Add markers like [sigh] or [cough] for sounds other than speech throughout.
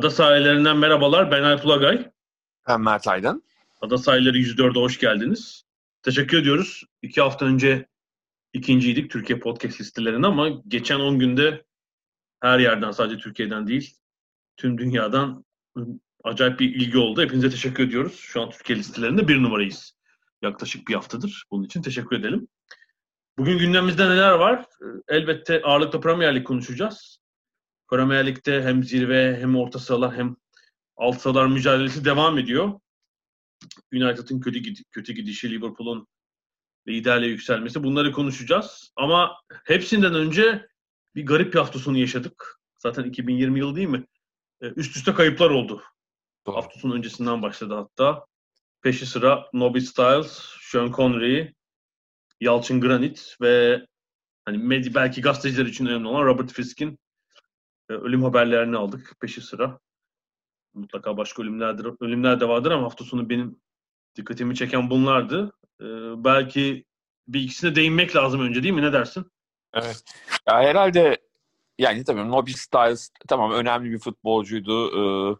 Ada sahillerinden merhabalar. Ben Alp Ulagay. Ben Mert Aydın. Ada sahilleri 104'e hoş geldiniz. Teşekkür ediyoruz. İki hafta önce ikinciydik Türkiye podcast listelerinde ama geçen 10 günde her yerden sadece Türkiye'den değil tüm dünyadan acayip bir ilgi oldu. Hepinize teşekkür ediyoruz. Şu an Türkiye listelerinde bir numarayız. Yaklaşık bir haftadır. Bunun için teşekkür edelim. Bugün gündemimizde neler var? Elbette ağırlıklı Premier Lig konuşacağız. Premier Lig'de hem zirve hem orta sıralar hem alt sıralar mücadelesi devam ediyor. United'ın kötü, kötü gidişi, Liverpool'un liderliğe yükselmesi bunları konuşacağız. Ama hepsinden önce bir garip bir hafta sonu yaşadık. Zaten 2020 yılı değil mi? Ee, üst üste kayıplar oldu. Doğru. Hafta sonu öncesinden başladı hatta. Peşi sıra Nobby Styles, Sean Connery, Yalçın Granit ve hani belki gazeteciler için önemli olan Robert Fisk'in ölüm haberlerini aldık peşi sıra. Mutlaka başka ölümlerdir, ölümler de vardır ama hafta sonu benim dikkatimi çeken bunlardı. Ee, belki bir ikisine değinmek lazım önce değil mi? Ne dersin? Evet. Ya herhalde yani tabii Nobby Styles tamam önemli bir futbolcuydu. Ee,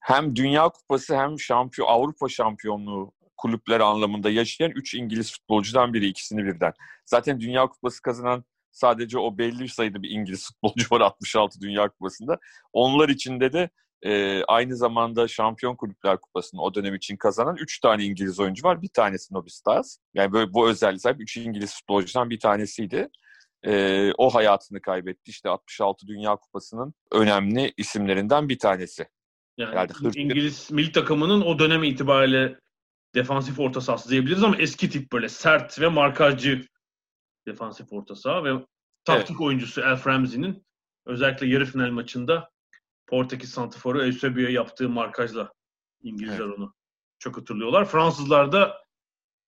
hem Dünya Kupası hem şampiyon Avrupa şampiyonluğu kulüpler anlamında yaşayan 3 İngiliz futbolcudan biri ikisini birden. Zaten Dünya Kupası kazanan sadece o belli sayıda bir İngiliz futbolcu var [laughs] 66 Dünya Kupası'nda. Onlar içinde de e, aynı zamanda Şampiyon Kulüpler Kupası'nı o dönem için kazanan 3 tane İngiliz oyuncu var. Bir tanesi Nobby Styles. Yani böyle bu özelliği sahip 3 İngiliz futbolcudan bir tanesiydi e, o hayatını kaybetti. İşte 66 Dünya Kupası'nın önemli isimlerinden bir tanesi. Yani Herhalde İngiliz milli takımının o dönem itibariyle defansif orta sahası diyebiliriz ama eski tip böyle sert ve markacı defansif orta saha ve taktik evet. oyuncusu Elf Ramsey'nin özellikle yarı final maçında Portekiz Santifor'u Eusebio'ya yaptığı markajla İngilizler evet. onu çok hatırlıyorlar. Fransızlar da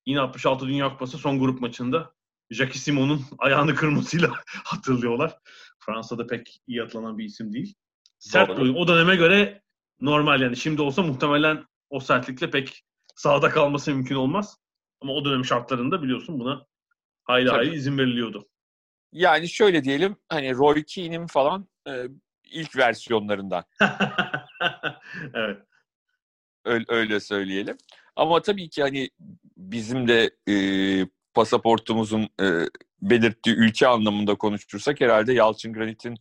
yine 66 Dünya Kupası son grup maçında Jackie Simon'un [laughs] ayağını kırmasıyla [laughs] hatırlıyorlar. Fransa'da pek iyi atlanan bir isim değil. Sert oyun. O döneme göre normal yani. Şimdi olsa muhtemelen o sertlikle pek sahada kalması mümkün olmaz. Ama o dönem şartlarında biliyorsun buna hayli hayli izin veriliyordu. Yani şöyle diyelim hani Roy Keane'in falan e, ilk versiyonlarından. [laughs] evet. Öyle, öyle söyleyelim. Ama tabii ki hani bizim de e, pasaportumuzun e, belirttiği ülke anlamında konuşursak herhalde Yalçın Granit'in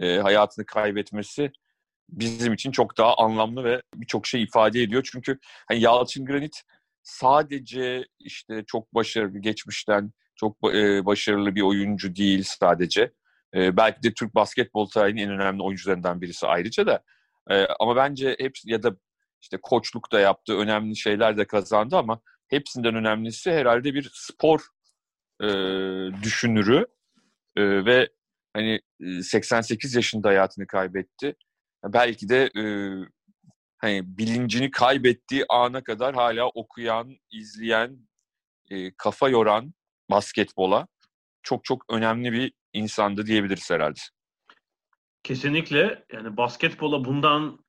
e, hayatını kaybetmesi bizim için çok daha anlamlı ve birçok şey ifade ediyor. Çünkü hani Yalçın Granit sadece işte çok başarılı geçmişten çok e, başarılı bir oyuncu değil sadece. E, belki de Türk basketbol tarihinin en önemli oyuncularından birisi ayrıca da. E, ama bence hepsi ya da işte koçluk da yaptığı önemli şeyler de kazandı ama hepsinden önemlisi herhalde bir spor e, düşünürü e, ve hani 88 yaşında hayatını kaybetti. Belki de e, hani bilincini kaybettiği ana kadar hala okuyan, izleyen, e, kafa yoran basketbola çok çok önemli bir insandı diyebiliriz herhalde. Kesinlikle. Yani basketbola bundan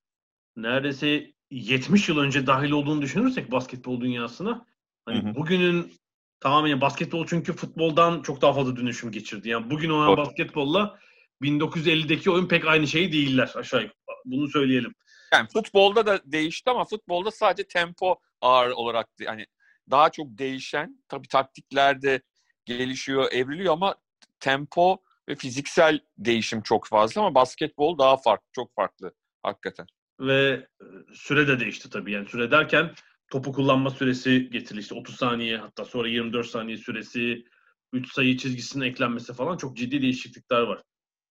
neredeyse 70 yıl önce dahil olduğunu düşünürsek basketbol dünyasına hani hı hı. bugünün tamamen basketbol çünkü futboldan çok daha fazla dönüşüm geçirdi. Yani bugün olan Doğru. basketbolla 1950'deki oyun pek aynı şey değiller aşağı yukarı. Bunu söyleyelim. Yani futbolda da değişti ama futbolda sadece tempo ağır olarak yani daha çok değişen tabii taktiklerde gelişiyor, evriliyor ama tempo ve fiziksel değişim çok fazla ama basketbol daha farklı, çok farklı hakikaten ve e, süre de değişti tabii. Yani süre derken topu kullanma süresi getirildi. İşte 30 saniye hatta sonra 24 saniye süresi, 3 sayı çizgisinin eklenmesi falan çok ciddi değişiklikler var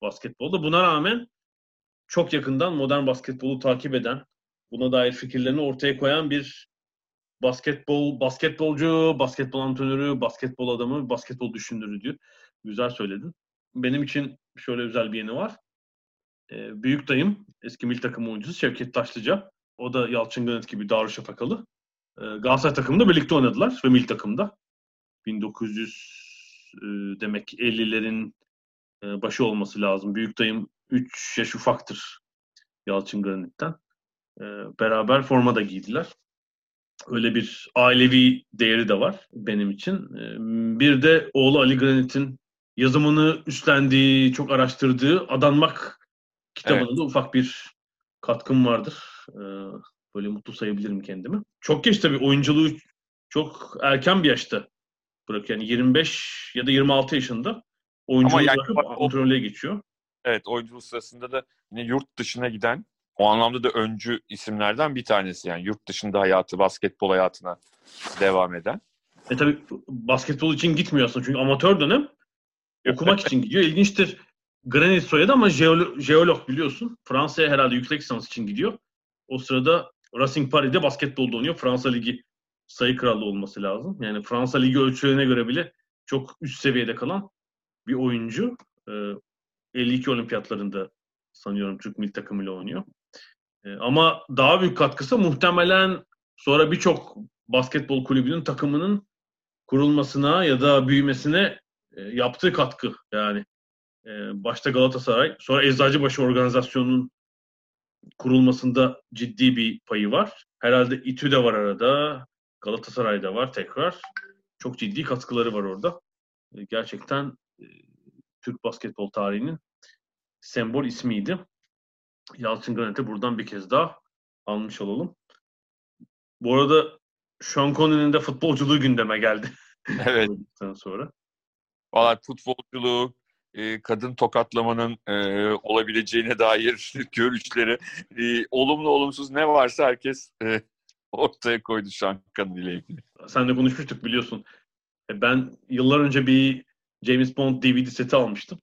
basketbolda. Buna rağmen çok yakından modern basketbolu takip eden, buna dair fikirlerini ortaya koyan bir basketbol, basketbolcu, basketbol antrenörü, basketbol adamı, basketbol düşünürü diyor. Güzel söyledin. Benim için şöyle özel bir yeni var. Ee, büyük dayım, eski milli takım oyuncusu Şevket Taşlıca. O da Yalçın Granit gibi Darüşşafakalı. Ee, Galatasaray takımında birlikte oynadılar ve milli takımda. 1900 e, demek 50'lerin e, başı olması lazım. Büyük dayım 3 yaş ufaktır Yalçın Granit'ten. E, beraber forma da giydiler. Öyle bir ailevi değeri de var benim için. E, bir de oğlu Ali Granit'in yazımını üstlendiği, çok araştırdığı Adanmak kitabında evet. da ufak bir katkım vardır. E, böyle mutlu sayabilirim kendimi. Çok geç tabii oyunculuğu çok erken bir yaşta bırak yani 25 ya da 26 yaşında oyunculuğu yani, bırakıp antrenörlüğe geçiyor. Evet oyunculuk sırasında da yine yurt dışına giden o anlamda da öncü isimlerden bir tanesi yani yurt dışında hayatı, basketbol hayatına devam eden. E tabi basketbol için gitmiyor aslında çünkü amatör dönem okumak için gidiyor. İlginçtir. Granit soyadı ama jeolo- jeolog biliyorsun. Fransa'ya herhalde yüksek lisans için gidiyor. O sırada Racing Paris'de basketbolda oynuyor. Fransa Ligi sayı kralı olması lazım. Yani Fransa Ligi ölçülerine göre bile çok üst seviyede kalan bir oyuncu. 52 olimpiyatlarında sanıyorum Türk milli takımıyla oynuyor. Ama daha büyük katkısı muhtemelen sonra birçok basketbol kulübünün takımının kurulmasına ya da büyümesine yaptığı katkı. Yani başta Galatasaray, sonra Eczacıbaşı organizasyonunun kurulmasında ciddi bir payı var. Herhalde İTÜ de var arada. Galatasaray'da var tekrar. Çok ciddi katkıları var orada. E, gerçekten e, Türk basketbol tarihinin sembol ismiydi. Yalçın Granit'e buradan bir kez daha almış olalım. Bu arada Sean Connery'nin de futbolculuğu gündeme geldi. [laughs] Evet. sonra. Valla futbolculuğu, e, kadın tokatlamanın olabileceğine dair [laughs] görüşleri, olumlu olumsuz ne varsa herkes [laughs] ortaya koydu Şankan ile ilgili. Sen de konuşmuştuk biliyorsun. E, ben yıllar önce bir James Bond DVD seti almıştım.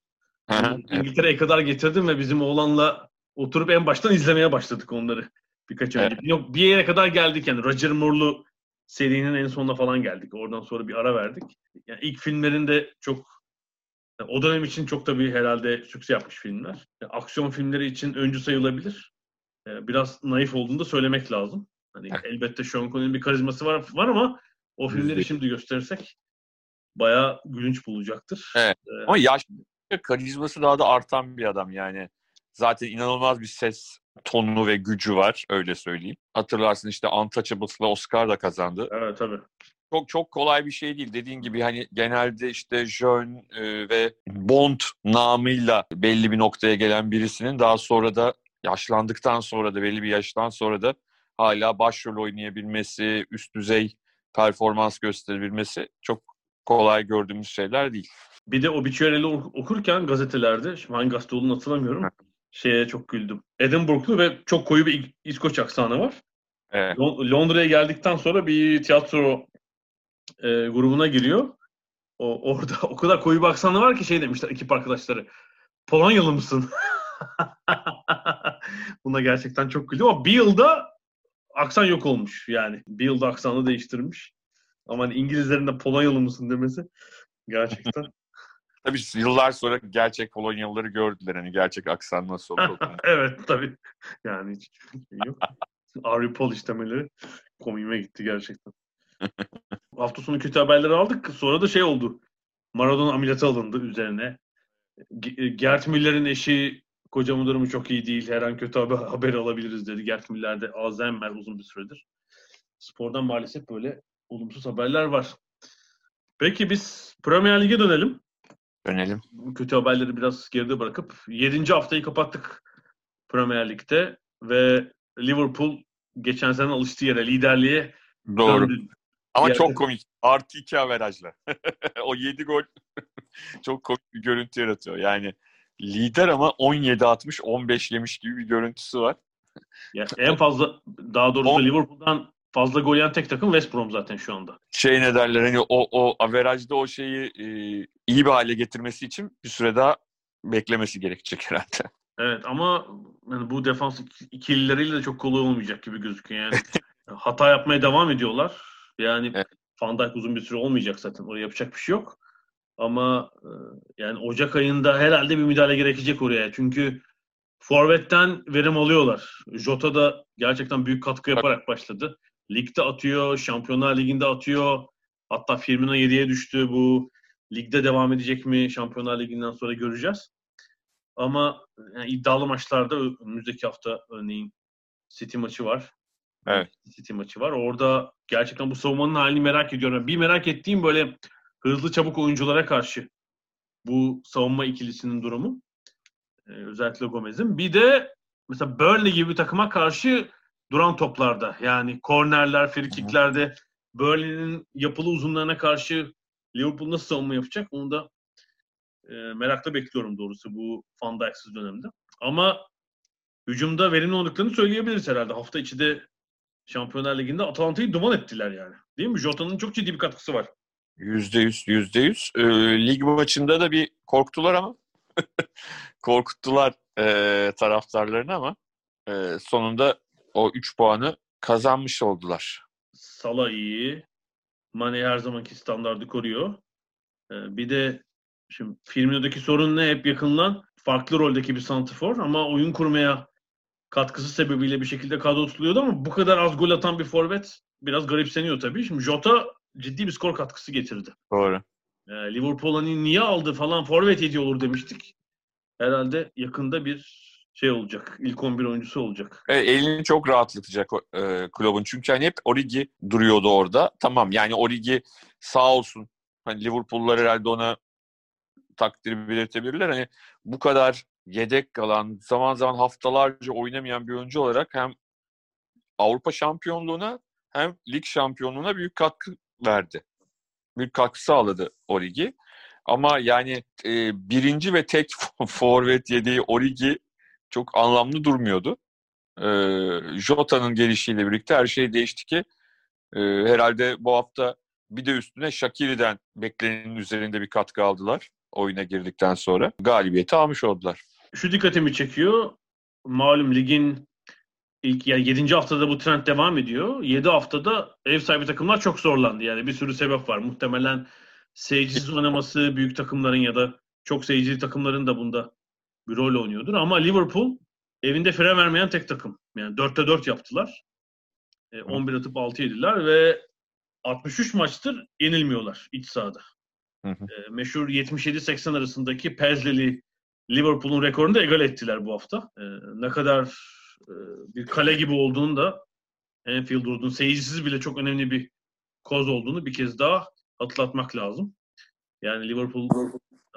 İngiltere'ye kadar getirdim ve bizim oğlanla oturup en baştan izlemeye başladık onları birkaç önce. Evet. Yok bir yere kadar geldik yani Roger Moore'lu serinin en sonuna falan geldik. Oradan sonra bir ara verdik. Yani ilk filmlerinde çok o dönem için çok da bir herhalde sükse yapmış filmler. Yani aksiyon filmleri için öncü sayılabilir. E, biraz naif olduğunu da söylemek lazım. Hani elbette Sean Connery'nin bir karizması var var ama o filmleri şimdi gösterirsek bayağı gülünç bulacaktır. Evet. Ee, ama yaş karizması daha da artan bir adam yani. Zaten inanılmaz bir ses tonu ve gücü var öyle söyleyeyim. Hatırlarsın işte Untouchables'la Oscar da kazandı. Evet tabii. Çok çok kolay bir şey değil. Dediğin gibi hani genelde işte Jean e, ve Bond namıyla belli bir noktaya gelen birisinin daha sonra da yaşlandıktan sonra da belli bir yaştan sonra da hala başrol oynayabilmesi, üst düzey performans gösterebilmesi çok kolay gördüğümüz şeyler değil. Bir de Obituary'li okurken gazetelerde, şimdi hangi gazete olduğunu hatırlamıyorum, şeye çok güldüm. Edinburgh'lu ve çok koyu bir İskoç aksanı var. Evet. Londra'ya geldikten sonra bir tiyatro e, grubuna giriyor. O, orada [laughs] o kadar koyu bir aksanı var ki şey demişler ekip arkadaşları. Polonyalı mısın? [laughs] Buna gerçekten çok güldüm ama bir yılda aksan yok olmuş yani. Bir yılda aksanı değiştirmiş. Ama hani İngilizlerin de Polonyalı mısın demesi gerçekten. Tabii yıllar sonra gerçek Polonyalıları gördüler. Hani gerçek aksan nasıl oldu. evet tabii. Yani hiç şey yok. [laughs] Ari Pol işlemeleri komiğime gitti gerçekten. [laughs] Hafta sonu kötü haberleri aldık. Sonra da şey oldu. Maradona ameliyatı alındı üzerine. Gert Müller'in eşi kocamın durumu çok iyi değil. Her an kötü haber, haber alabiliriz dedi. Gert Müller'de Alzheimer uzun bir süredir. Spordan maalesef böyle olumsuz haberler var. Peki biz Premier Lig'e dönelim. Dönelim. Kötü haberleri biraz geride bırakıp 7. haftayı kapattık Premier Lig'de ve Liverpool geçen sene alıştığı yere liderliğe Doğru. Döndü. Ama Yerde... çok komik. Artı iki averajla. [laughs] o 7 gol [laughs] çok komik bir görüntü yaratıyor. Yani lider ama 17 atmış 15 yemiş gibi bir görüntüsü var. Ya en fazla daha doğrusu On... Liverpool'dan fazla gol yiyen tek takım West Brom zaten şu anda. Şey ne derler hani o o averajda o şeyi e, iyi bir hale getirmesi için bir süre daha beklemesi gerekecek herhalde. Evet ama yani bu defans ikilileriyle de çok kolay olmayacak gibi gözüküyor yani. [laughs] hata yapmaya devam ediyorlar. Yani evet. Van Dijk uzun bir süre olmayacak zaten. Oraya yapacak bir şey yok. Ama e, yani Ocak ayında herhalde bir müdahale gerekecek oraya. Çünkü Forvet'ten verim alıyorlar. Jota da gerçekten büyük katkı yaparak başladı. Ligde atıyor, Şampiyonlar Ligi'nde atıyor. Hatta Firmino 7'ye düştü. Bu ligde devam edecek mi? Şampiyonlar Ligi'nden sonra göreceğiz. Ama yani iddialı maçlarda önümüzdeki hafta örneğin City maçı var. Evet. City maçı var. Orada gerçekten bu savunmanın halini merak ediyorum. Bir merak ettiğim böyle hızlı çabuk oyunculara karşı bu savunma ikilisinin durumu. Ee, özellikle Gomez'in. Bir de mesela Burnley gibi bir takıma karşı duran toplarda yani kornerler, frikiklerde Burnley'nin yapılı uzunlarına karşı Liverpool nasıl savunma yapacak onu da e, merakla bekliyorum doğrusu bu Van Dijk'siz dönemde. Ama hücumda verimli olduklarını söyleyebiliriz herhalde. Hafta içi de Şampiyonlar Ligi'nde Atalanta'yı duman ettiler yani. Değil mi? Jota'nın çok ciddi bir katkısı var. Yüzde yüz, yüzde yüz. Ee, lig maçında da bir korktular ama [laughs] korkuttular e, taraftarlarını ama e, sonunda o 3 puanı kazanmış oldular. Sala iyi. Mane her zamanki standardı koruyor. E, bir de şimdi Firmino'daki sorun ne? Hep yakından farklı roldeki bir santifor ama oyun kurmaya katkısı sebebiyle bir şekilde kadro tutuluyordu ama bu kadar az gol atan bir forvet biraz garipseniyor tabii. Şimdi Jota ciddi bir skor katkısı getirdi. Doğru. Ee, Liverpool hani niye aldı falan forvet ediyor olur demiştik. Herhalde yakında bir şey olacak. İlk 11 oyuncusu olacak. Evet, elini çok rahatlatacak e, kulübün. Çünkü hani hep Origi duruyordu orada. Tamam yani Origi sağ olsun. Hani Liverpool'lar herhalde ona takdiri belirtebilirler. Hani bu kadar yedek kalan, zaman zaman haftalarca oynamayan bir oyuncu olarak hem Avrupa şampiyonluğuna hem lig şampiyonluğuna büyük katkı verdi. Büyük katkı sağladı Origi. Ama yani e, birinci ve tek [laughs] forvet yediği Origi çok anlamlı durmuyordu. E, Jota'nın gelişiyle birlikte her şey değişti ki e, herhalde bu hafta bir de üstüne Shakiri'den beklenenin üzerinde bir katkı aldılar oyuna girdikten sonra. Galibiyeti almış oldular. Şu dikkatimi çekiyor. Malum ligin ilk yani 7. haftada bu trend devam ediyor. 7 haftada ev sahibi takımlar çok zorlandı. Yani bir sürü sebep var. Muhtemelen seyircisiz oynaması büyük takımların ya da çok seyircili takımların da bunda bir rol oynuyordur. Ama Liverpool evinde fren vermeyen tek takım. Yani 4'te 4 yaptılar. E, 11 atıp 6 yediler ve 63 maçtır yenilmiyorlar iç sahada. Hı hı. E, meşhur 77-80 arasındaki Pezlili Liverpool'un rekorunu da egal ettiler bu hafta. E, ne kadar e, bir kale gibi olduğunu da Anfield Road'un seyircisiz bile çok önemli bir koz olduğunu bir kez daha hatırlatmak lazım. Yani Liverpool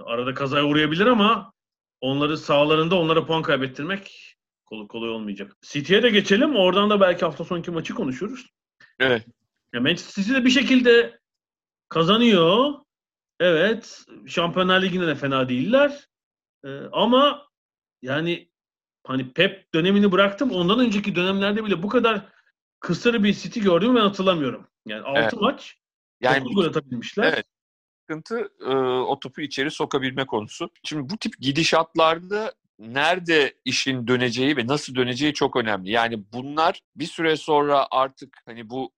arada kazaya uğrayabilir ama onları sağlarında onlara puan kaybettirmek kolay, kolay olmayacak. City'ye de geçelim. Oradan da belki hafta sonki maçı konuşuruz. Evet. Ya Manchester City de bir şekilde kazanıyor. Evet. Şampiyonlar Ligi'nde de fena değiller. Ee, ama yani hani Pep dönemini bıraktım. Ondan önceki dönemlerde bile bu kadar kısır bir City gördüğümü ben hatırlamıyorum. Yani 6 evet. maç yani 9 gol atabilmişler. Evet. Sıkıntı e, o topu içeri sokabilme konusu. Şimdi bu tip gidişatlarda nerede işin döneceği ve nasıl döneceği çok önemli. Yani bunlar bir süre sonra artık hani bu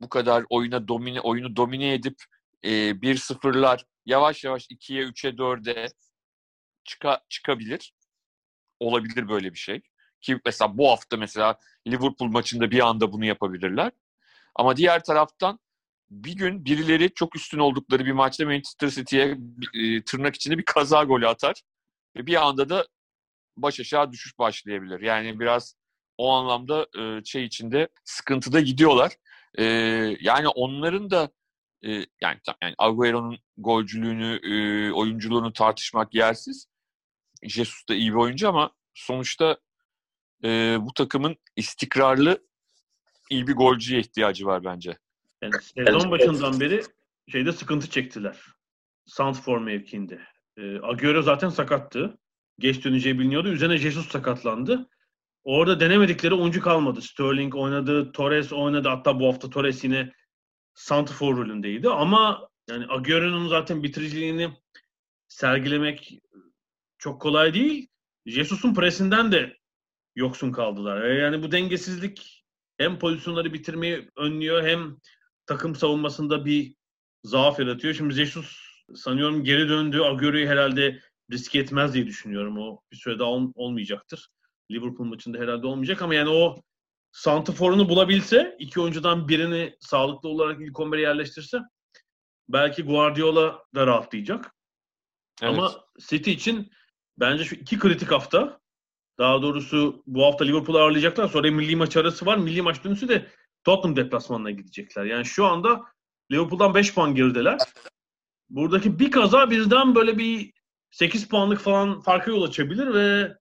bu kadar oyuna domine oyunu domine edip e, 1-0'lar yavaş yavaş 2'ye 3'e 4'e çıka, çıkabilir. Olabilir böyle bir şey. Ki mesela bu hafta mesela Liverpool maçında bir anda bunu yapabilirler. Ama diğer taraftan bir gün birileri çok üstün oldukları bir maçta Manchester City'ye e, tırnak içinde bir kaza golü atar. Ve bir anda da baş aşağı düşüş başlayabilir. Yani biraz o anlamda e, şey içinde sıkıntıda gidiyorlar. E, yani onların da e, yani yani Agüero'nun golcülüğünü, oyunculuğunu tartışmak yersiz. Jesus da iyi bir oyuncu ama sonuçta bu takımın istikrarlı iyi bir golcüye ihtiyacı var bence. Yani sezon başından beri şeyde sıkıntı çektiler. Santfor mevkiinde. E, Agüero zaten sakattı. Geç döneceği biliniyordu. Üzerine Jesus sakatlandı. Orada denemedikleri oyuncu kalmadı. Sterling oynadı, Torres oynadı. Hatta bu hafta Torres yine Santfor rolündeydi. Ama yani Agüero'nun zaten bitiriciliğini sergilemek çok kolay değil. Jesus'un presinden de yoksun kaldılar. Yani bu dengesizlik hem pozisyonları bitirmeyi önlüyor hem takım savunmasında bir zaaf yaratıyor. Şimdi Jesus sanıyorum geri döndü. Agüero'yu herhalde riske etmez diye düşünüyorum. O bir süre daha ol- olmayacaktır. Liverpool maçında herhalde olmayacak ama yani o santiforunu bulabilse iki oyuncudan birini sağlıklı olarak ilk 11'e yerleştirse belki Guardiola da rahatlayacak. Evet. Ama City için bence şu iki kritik hafta daha doğrusu bu hafta Liverpool'u ağırlayacaklar. Sonra milli maç arası var. Milli maç dönüşü de Tottenham deplasmanına gidecekler. Yani şu anda Liverpool'dan 5 puan gerideler. Buradaki bir kaza birden böyle bir 8 puanlık falan farka yol açabilir ve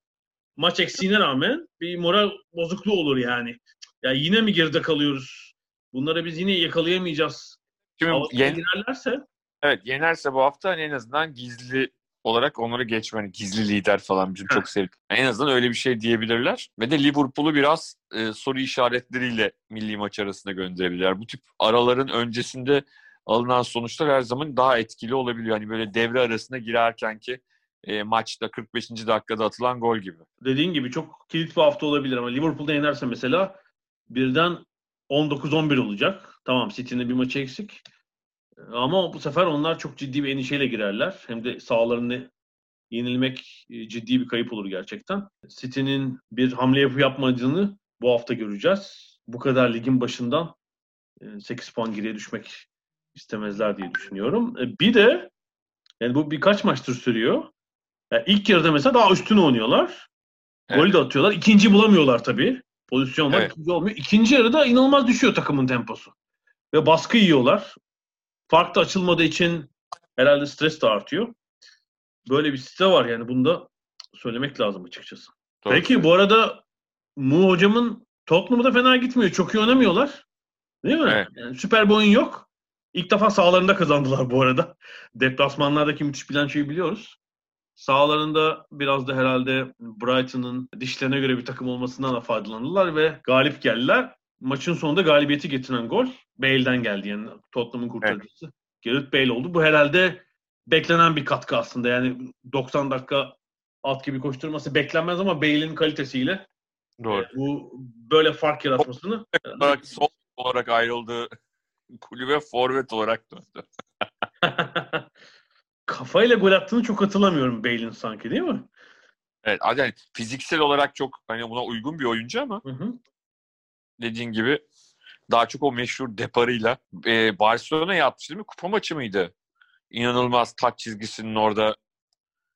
maç eksiğine rağmen bir moral bozukluğu olur yani. Ya yine mi geride kalıyoruz? Bunları biz yine yakalayamayacağız. Şimdi yen- girerlerse evet yenerse bu hafta hani en azından gizli olarak onları geçmeni gizli lider falan bizim çok sevdik. En azından öyle bir şey diyebilirler. Ve de Liverpool'u biraz e, soru işaretleriyle milli maç arasında gönderebilirler. Bu tip araların öncesinde alınan sonuçlar her zaman daha etkili olabiliyor. Hani böyle devre arasında girerken ki e, maçta 45. dakikada atılan gol gibi. dediğin gibi çok kilit bir hafta olabilir ama Liverpool'da yenerse mesela birden 19-11 olacak. Tamam City'nin bir maçı eksik. Ama bu sefer onlar çok ciddi bir endişeyle girerler. Hem de sahalarını yenilmek e, ciddi bir kayıp olur gerçekten. City'nin bir hamle yapıp yapmadığını bu hafta göreceğiz. Bu kadar ligin başından e, 8 puan geriye düşmek istemezler diye düşünüyorum. E, Bir de yani bu birkaç maçtır sürüyor. Yani ilk yarıda mesela daha üstün oynuyorlar. Evet. Gol de atıyorlar. İkinci bulamıyorlar tabii. Pozisyon var. Evet. ikinci olmuyor. İkinci yarıda inanılmaz düşüyor takımın temposu. Ve baskı yiyorlar. Fark da açılmadığı için herhalde stres de artıyor. Böyle bir site var yani bunu da söylemek lazım açıkçası. Doğru. Peki bu arada Mu hocamın Tottenham'ı da fena gitmiyor. Çok iyi oynamıyorlar. Değil mi? Evet. Yani süper bir oyun yok. İlk defa sahalarında kazandılar bu arada. Deplasmanlardaki müthiş bilançoyu biliyoruz. Sahalarında biraz da herhalde Brighton'ın dişlerine göre bir takım olmasından da faydalandılar ve galip geldiler. Maçın sonunda galibiyeti getiren gol Bale'den geldi yani Tottenham'ın kurtarıcısı. Gareth Bale oldu. Bu herhalde beklenen bir katkı aslında. Yani 90 dakika alt gibi koşturması beklenmez ama Bale'in kalitesiyle Doğru. e, bu böyle fark yaratmasını olarak sol olarak ayrıldığı [laughs] kulübe forvet olarak döndü. [laughs] kafayla gol attığını çok hatırlamıyorum Bale'in sanki değil mi? Evet, yani fiziksel olarak çok hani buna uygun bir oyuncu ama Hı hı. Dediğin gibi daha çok o meşhur deparıyla e, Barcelona'ya atmıştı değil mi? Kupa maçı mıydı? İnanılmaz taç çizgisinin orada.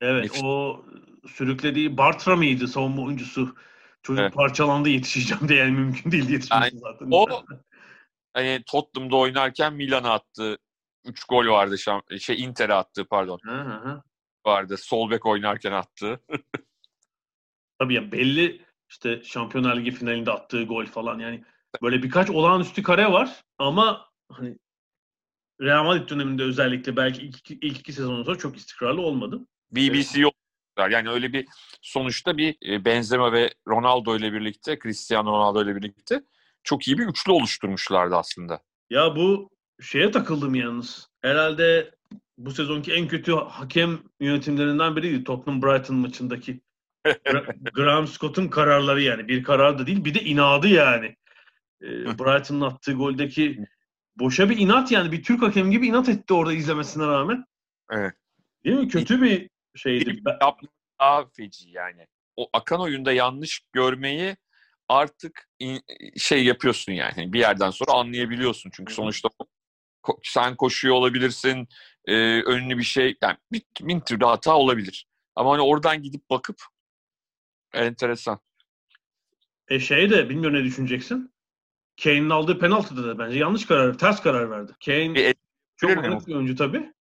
Evet Nefis. o sürüklediği Bartra mıydı savunma oyuncusu? Çocuk Evet. parçalandı yetişeceğim de yani mümkün değil yetişmesi Yani zaten. o [laughs] hani Tottenham'da oynarken Milan'a attı. 3 gol vardı şam- şey Inter'e attı pardon hı hı. vardı. Sol bek oynarken attı. [laughs] Tabii ya belli işte Şampiyonlar Ligi finalinde attığı gol falan yani böyle birkaç olağanüstü kare var ama hani Real Madrid döneminde özellikle belki ilk, iki- ilk iki sezondan sonra çok istikrarlı olmadı. BBC yok. Yani öyle bir sonuçta bir e, Benzema ve Ronaldo ile birlikte, Cristiano Ronaldo ile birlikte çok iyi bir üçlü oluşturmuşlardı aslında. Ya bu şeye takıldım yalnız. Herhalde bu sezonki en kötü hakem yönetimlerinden biriydi Tottenham Brighton maçındaki. Gra- Graham Scott'un kararları yani. Bir karar da değil bir de inadı yani. Ee, Brighton'ın attığı goldeki boşa bir inat yani. Bir Türk hakem gibi inat etti orada izlemesine rağmen. Evet. Değil mi? Kötü bir şeydi. Daha feci yani. O akan oyunda yanlış görmeyi artık in- şey yapıyorsun yani. Bir yerden sonra anlayabiliyorsun. Çünkü sonuçta ko- sen koşuyor olabilirsin. e, önlü bir şey. Yani bir, bin türlü hata olabilir. Ama hani oradan gidip bakıp enteresan. E şey de bilmiyorum ne düşüneceksin. Kane'in aldığı penaltıda da bence yanlış karar, ters karar verdi. Kane et- çok net bir oyuncu tabii.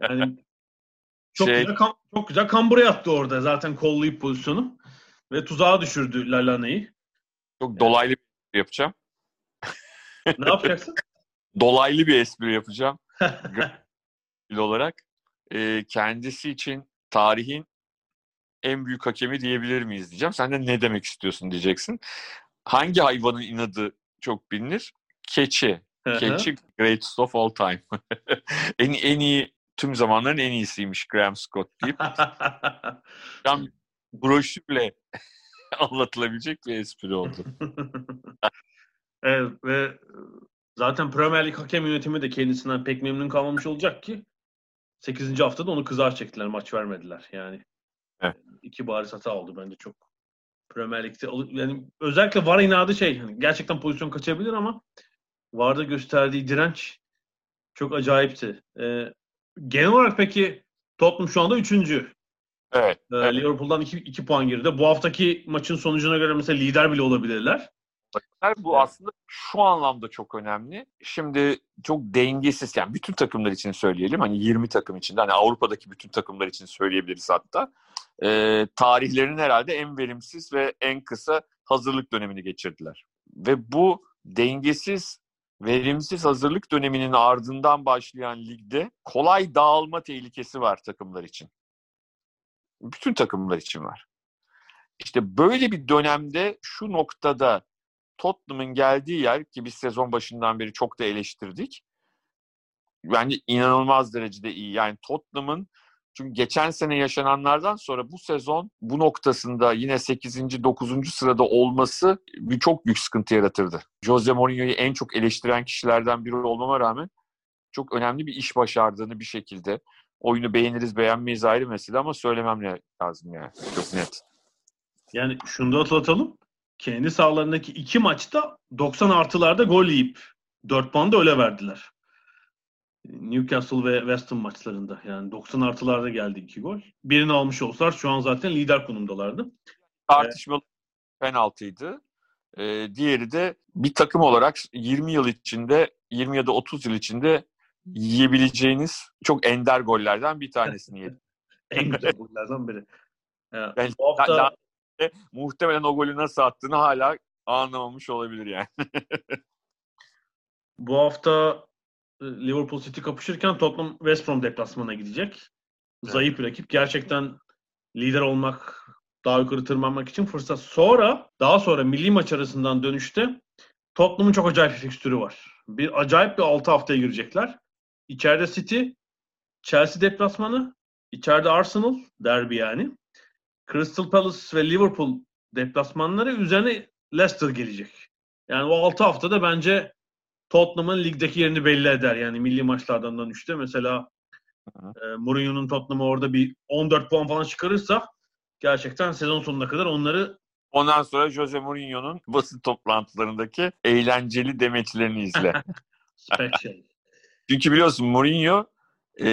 Yani [laughs] çok Şey- güzel kam, çok güzel kambura yattı orada zaten kollayıp pozisyonu ve tuzağa düşürdü Lalana'yı. Çok dolaylı bir yapacağım. Ne yapacaksın? Dolaylı bir espri yapacağım. [laughs] [laughs] Olarak. E, kendisi için tarihin en büyük hakemi diyebilir miyiz diyeceğim. Sen de ne demek istiyorsun diyeceksin. Hangi hayvanın inadı çok bilinir? Keçi. Keçi greatest of all time. [laughs] en, en iyi tüm zamanların en iyisiymiş Graham Scott deyip [laughs] tam broşürle [laughs] anlatılabilecek bir espri oldu. Evet ve zaten Premier Lig hakem yönetimi de kendisinden pek memnun kalmamış olacak ki 8. haftada onu kızar çektiler, maç vermediler. Yani evet. iki bariz hata oldu bence çok. Premier Lig'de yani özellikle VAR inadı şey hani gerçekten pozisyon kaçabilir ama VAR'da gösterdiği direnç çok acayipti. Ee, genel olarak peki Tottenham şu anda üçüncü. Evet. Ee, evet. Liverpool'dan iki, iki puan geride. Bu haftaki maçın sonucuna göre mesela lider bile olabilirler. Bu aslında şu anlamda çok önemli. Şimdi çok dengesiz yani bütün takımlar için söyleyelim. Hani 20 takım için hani Avrupa'daki bütün takımlar için söyleyebiliriz hatta. Ee, tarihlerinin herhalde en verimsiz ve en kısa hazırlık dönemini geçirdiler. Ve bu dengesiz verimsiz hazırlık döneminin ardından başlayan ligde kolay dağılma tehlikesi var takımlar için. Bütün takımlar için var. İşte böyle bir dönemde şu noktada Tottenham'ın geldiği yer ki biz sezon başından beri çok da eleştirdik. Bence inanılmaz derecede iyi. Yani Tottenham'ın çünkü geçen sene yaşananlardan sonra bu sezon bu noktasında yine 8. 9. sırada olması bir çok büyük sıkıntı yaratırdı. Jose Mourinho'yu en çok eleştiren kişilerden biri olmama rağmen çok önemli bir iş başardığını bir şekilde oyunu beğeniriz beğenmeyiz ayrı mesele ama söylemem lazım yani. Çok net. Yani şunu da atlatalım. Kendi sahalarındaki iki maçta 90 artılarda gol yiyip 4 puan da öyle verdiler. Newcastle ve West Ham maçlarında. Yani 90 artılarda geldi iki gol. Birini almış olsalar şu an zaten lider konumdalardı. Tartışmalı ee, penaltıydı. Ee, diğeri de bir takım olarak 20 yıl içinde 20 ya da 30 yıl içinde yiyebileceğiniz çok ender gollerden bir tanesini [laughs] yedi. en güzel gollerden biri. Yani, ben, bu hafta... La, muhtemelen o golü nasıl attığını hala anlamamış olabilir yani. [laughs] bu hafta Liverpool City kapışırken Tottenham West Brom deplasmana gidecek. Zayıf bir rakip. Gerçekten lider olmak, daha yukarı tırmanmak için fırsat. Sonra, daha sonra milli maç arasından dönüşte Tottenham'ın çok acayip bir fikstürü var. Bir acayip bir 6 haftaya girecekler. İçeride City, Chelsea deplasmanı, içeride Arsenal, derbi yani. Crystal Palace ve Liverpool deplasmanları üzerine Leicester gelecek. Yani o 6 haftada bence Tottenham'ın ligdeki yerini belli eder. Yani milli maçlardan dönüşte mesela e, Mourinho'nun Tottenham'ı orada bir 14 puan falan çıkarırsa gerçekten sezon sonuna kadar onları Ondan sonra Jose Mourinho'nun basın toplantılarındaki eğlenceli demeçlerini izle. [laughs] Çünkü biliyorsun Mourinho e,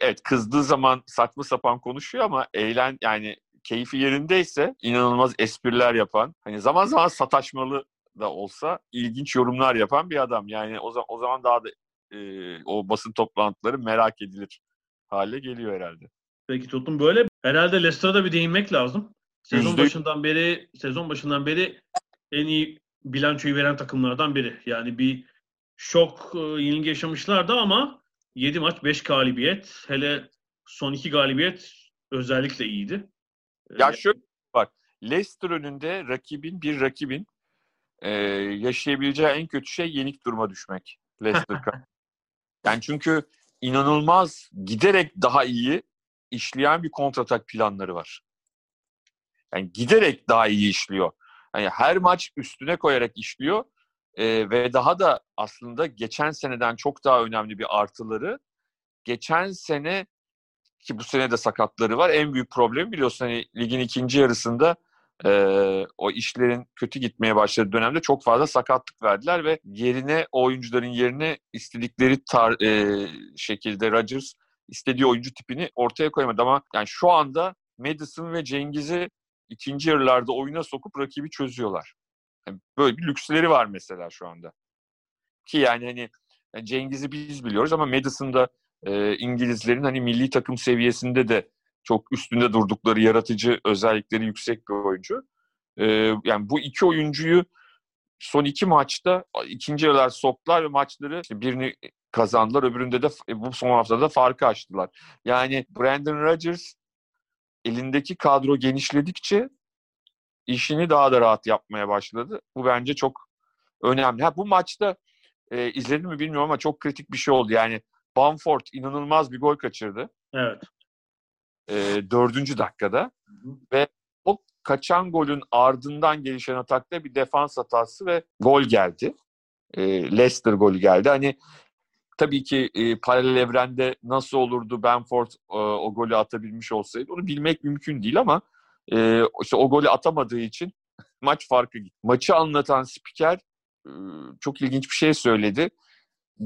evet kızdığı zaman saçma sapan konuşuyor ama eğlen yani keyfi yerindeyse inanılmaz espriler yapan hani zaman zaman sataşmalı da olsa ilginç yorumlar yapan bir adam. Yani o zaman o zaman daha da e, o basın toplantıları merak edilir hale geliyor herhalde. Peki tuttum böyle. Herhalde Leicester'a da bir değinmek lazım. Sezon Yüzde... başından beri sezon başından beri en iyi bilançoyu veren takımlardan biri. Yani bir şok e, yenilgi yaşamışlardı ama 7 maç 5 galibiyet. Hele son 2 galibiyet özellikle iyiydi. Ya şöyle bak Leicester önünde rakibin bir rakibin e, yaşayabileceği en kötü şey yenik duruma düşmek. [laughs] Leicester Yani çünkü inanılmaz giderek daha iyi işleyen bir kontratak planları var. Yani giderek daha iyi işliyor. Yani her maç üstüne koyarak işliyor e, ve daha da aslında geçen seneden çok daha önemli bir artıları geçen sene ki bu sene de sakatları var. En büyük problem biliyorsun hani ligin ikinci yarısında e, o işlerin kötü gitmeye başladığı dönemde çok fazla sakatlık verdiler ve yerine o oyuncuların yerine istedikleri tar, e, şekilde Rodgers istediği oyuncu tipini ortaya koyamadı ama yani şu anda Madison ve Cengiz'i ikinci yarılarda oyuna sokup rakibi çözüyorlar. Yani böyle bir lüksleri var mesela şu anda. Ki yani hani yani Cengiz'i biz biliyoruz ama Madison'da e, İngilizlerin hani milli takım seviyesinde de çok üstünde durdukları yaratıcı özellikleri yüksek bir oyuncu. Ee, yani bu iki oyuncuyu son iki maçta ikinci yarılar soktular ve maçları birini kazandılar öbüründe de bu son haftada farkı açtılar. Yani Brandon Rodgers elindeki kadro genişledikçe işini daha da rahat yapmaya başladı. Bu bence çok önemli. Ha, bu maçta e, izledim mi bilmiyorum ama çok kritik bir şey oldu. Yani Bamford inanılmaz bir gol kaçırdı. Evet e, dördüncü dakikada hı hı. ve o kaçan golün ardından gelişen atakta bir defans hatası ve gol geldi. e, Leicester golü geldi. Hani tabii ki e, paralel evrende nasıl olurdu Benford e, o golü atabilmiş olsaydı onu bilmek mümkün değil ama e, işte o golü atamadığı için [laughs] maç farkı gitti. Maçı anlatan spiker e, çok ilginç bir şey söyledi.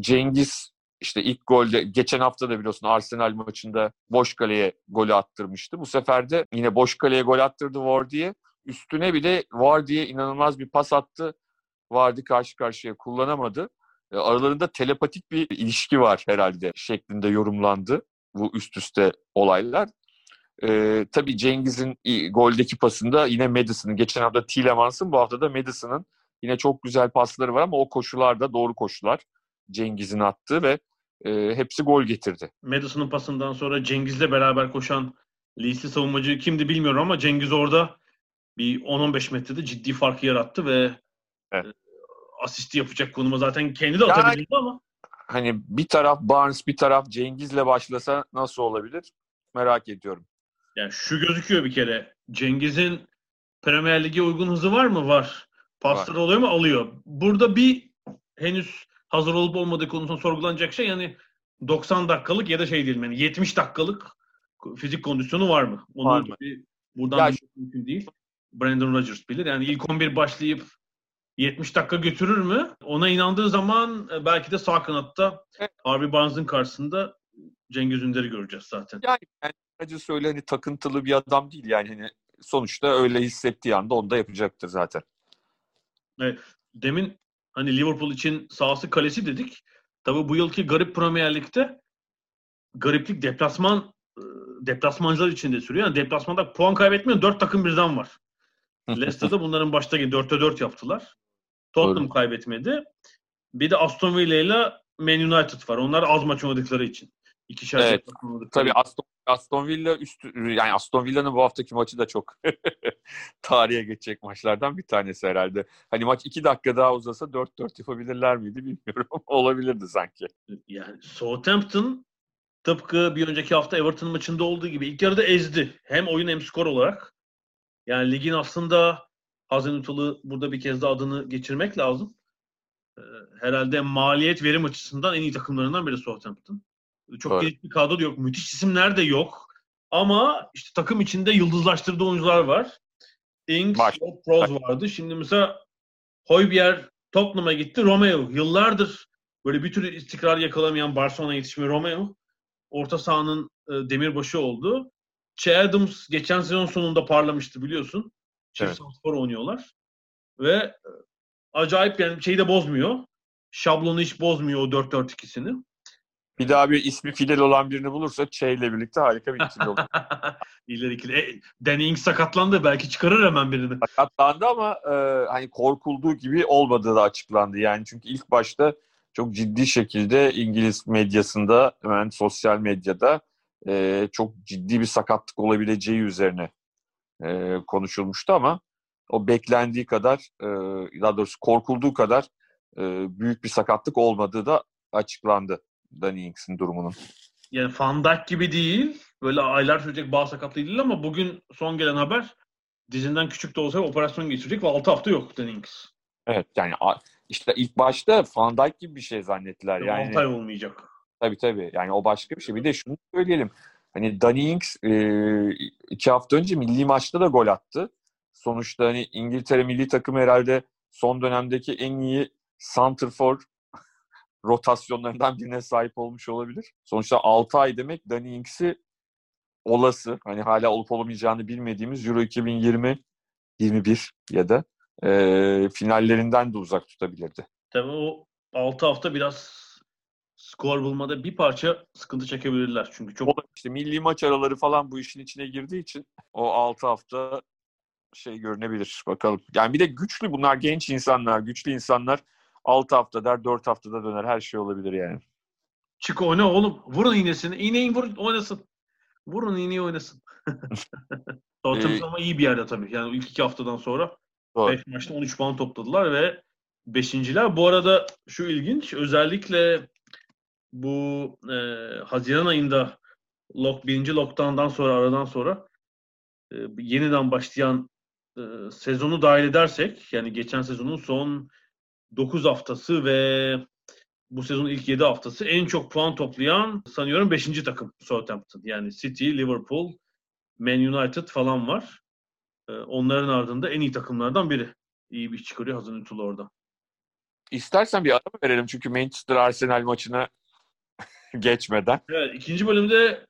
Cengiz işte ilk golde geçen hafta da biliyorsun Arsenal maçında boş kaleye golü attırmıştı. Bu sefer de yine boş kaleye gol attırdı Vardy'ye. Üstüne bir de Vardy'ye inanılmaz bir pas attı. Vardy karşı karşıya kullanamadı. E, aralarında telepatik bir ilişki var herhalde şeklinde yorumlandı bu üst üste olaylar. Ee, tabii Cengiz'in goldeki pasında yine Madison'ın, geçen hafta Tielemans'ın, bu hafta da Madison'ın yine çok güzel pasları var ama o koşularda doğru koşular Cengiz'in attığı ve e, hepsi gol getirdi. Madison'ın pasından sonra Cengiz'le beraber koşan Lee'sli savunmacı kimdi bilmiyorum ama Cengiz orada bir 10-15 metrede ciddi farkı yarattı ve evet. E, asisti yapacak konuma zaten kendi de atabilirdi yani, ama. Hani bir taraf Barnes bir taraf Cengiz'le başlasa nasıl olabilir? Merak ediyorum. Yani şu gözüküyor bir kere. Cengiz'in Premier Lig'e uygun hızı var mı? Var. Pasları oluyor mu? Alıyor. Burada bir henüz hazır olup olmadığı konusunda sorgulanacak şey yani 90 dakikalık ya da şey diyelim yani 70 dakikalık fizik kondisyonu var mı? Onu var mı? Bir, buradan ya, mümkün değil. Brandon Rodgers bilir. Yani ilk 11 başlayıp 70 dakika götürür mü? Ona inandığı zaman e, belki de sağ kanatta evet. Harvey Barnes'ın karşısında Cengiz Ünder'i göreceğiz zaten. Yani, yani Rodgers öyle hani takıntılı bir adam değil yani hani sonuçta öyle hissettiği anda onu da yapacaktır zaten. Evet. Demin hani Liverpool için sahası kalesi dedik. Tabii bu yılki garip Premier Lig'de gariplik deplasman e, deplasmancılar için de sürüyor. Yani deplasmanda puan kaybetmeyen dört takım birden var. [laughs] Leicester'da bunların başta 4'te 4 yaptılar. Tottenham Doğru. kaybetmedi. Bir de Aston Villa ile Man United var. Onlar az maç oynadıkları için. İki evet. Tabii Aston, Aston Villa üstü yani Aston Villa'nın bu haftaki maçı da çok [laughs] tarihe geçecek maçlardan bir tanesi herhalde. Hani maç iki dakika daha uzasa 4-4 yapabilirler miydi bilmiyorum [laughs] olabilirdi sanki. Yani Southampton tıpkı bir önceki hafta Everton maçında olduğu gibi ilk yarıda ezdi. Hem oyun hem skor olarak. Yani ligin aslında Hazenutalı burada bir kez de adını geçirmek lazım. Ee, herhalde maliyet verim açısından en iyi takımlarından biri Southampton. Çok evet. geniş bir kadro da yok. Müthiş isimler de yok. Ama işte takım içinde yıldızlaştırdığı oyuncular var. Ings, Pros vardı. Şimdi mesela Hoybier Tottenham'a gitti. Romeo yıllardır böyle bir türlü istikrar yakalamayan Barcelona'ya yetişme Romeo orta sahanın e, demirbaşı oldu. Che Adams geçen sezon sonunda parlamıştı biliyorsun. Çift evet. santrfor oynuyorlar. Ve e, acayip yani şeyi de bozmuyor. Şablonu hiç bozmuyor o 4-4-2'sini. Bir daha bir ismi Fidel olan birini bulursa Che ile birlikte harika bir ikili olur. [laughs] İleri ikili. E, Danny Ings sakatlandı. Belki çıkarır hemen birini. Sakatlandı ama e, hani korkulduğu gibi olmadığı da açıklandı. Yani çünkü ilk başta çok ciddi şekilde İngiliz medyasında, hemen sosyal medyada e, çok ciddi bir sakatlık olabileceği üzerine e, konuşulmuştu ama o beklendiği kadar, e, daha doğrusu korkulduğu kadar e, büyük bir sakatlık olmadığı da açıklandı Danny Ings'in durumunun. Yani Van Dijk gibi değil, böyle aylar sürecek bağ sakatlığı değil ama bugün son gelen haber dizinden küçük de olsa operasyon geçirecek ve 6 hafta yok Danny Ings. Evet yani işte ilk başta Van Dijk gibi bir şey zannettiler. Yani, 6 ay olmayacak. Tabii tabii. Yani o başka bir şey. Bir de şunu söyleyelim. Hani Danny Ings e, iki hafta önce milli maçta da gol attı. Sonuçta hani İngiltere milli takımı herhalde son dönemdeki en iyi center rotasyonlarından birine sahip olmuş olabilir. Sonuçta 6 ay demek Danny Ings'i olası hani hala olup olamayacağını bilmediğimiz Euro 2020 21 ya da e, finallerinden de uzak tutabilirdi. Tabii o 6 hafta biraz skor bulmada bir parça sıkıntı çekebilirler. Çünkü çok işte milli maç araları falan bu işin içine girdiği için o 6 hafta şey görünebilir bakalım. Yani bir de güçlü bunlar genç insanlar, güçlü insanlar 6 hafta der, 4 haftada döner. Her şey olabilir yani. Çık oyna oğlum. Vurun iğnesini. İğneyi vur oynasın. Vurun iğneyi oynasın. [laughs] Tottenham ee, ama iyi bir yerde tabii. Yani ilk iki haftadan sonra 5 maçta 13 puan topladılar ve beşinciler. Bu arada şu ilginç. Özellikle bu e, Haziran ayında lock, birinci lockdown'dan sonra aradan sonra e, yeniden başlayan e, sezonu dahil edersek yani geçen sezonun son 9 haftası ve bu sezonun ilk 7 haftası en çok puan toplayan sanıyorum 5. takım Southampton. Yani City, Liverpool, Man United falan var. Ee, onların ardında en iyi takımlardan biri. İyi bir iş çıkarıyor Hazenhüttl orada. İstersen bir ara verelim çünkü Manchester Arsenal maçına [laughs] geçmeden. Evet, ikinci bölümde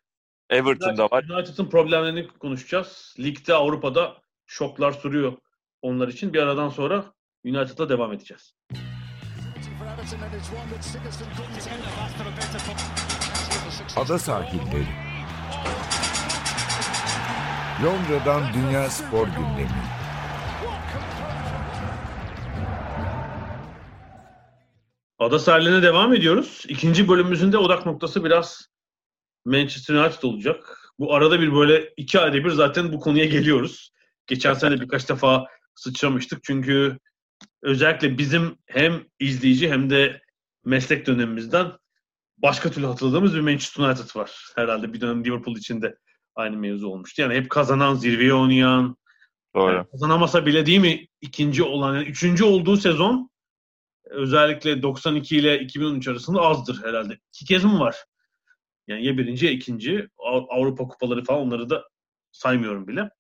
Everton'da var. United'ın problemlerini konuşacağız. Ligde, Avrupa'da şoklar sürüyor onlar için. Bir aradan sonra United'la devam edeceğiz. Ada sahilleri. Londra'dan Dünya Spor Gündemi. Ada sahillerine devam ediyoruz. İkinci bölümümüzün de odak noktası biraz Manchester United olacak. Bu arada bir böyle iki ayda bir zaten bu konuya geliyoruz. Geçen sene birkaç defa sıçramıştık. Çünkü özellikle bizim hem izleyici hem de meslek dönemimizden başka türlü hatırladığımız bir Manchester United var. Herhalde bir dönem Liverpool için de aynı mevzu olmuştu. Yani hep kazanan, zirveye oynayan, Doğru. yani kazanamasa bile değil mi ikinci olan, yani üçüncü olduğu sezon özellikle 92 ile 2013 arasında azdır herhalde. İki kez mi var? Yani ya birinci ya ikinci. Avrupa kupaları falan onları da saymıyorum bile.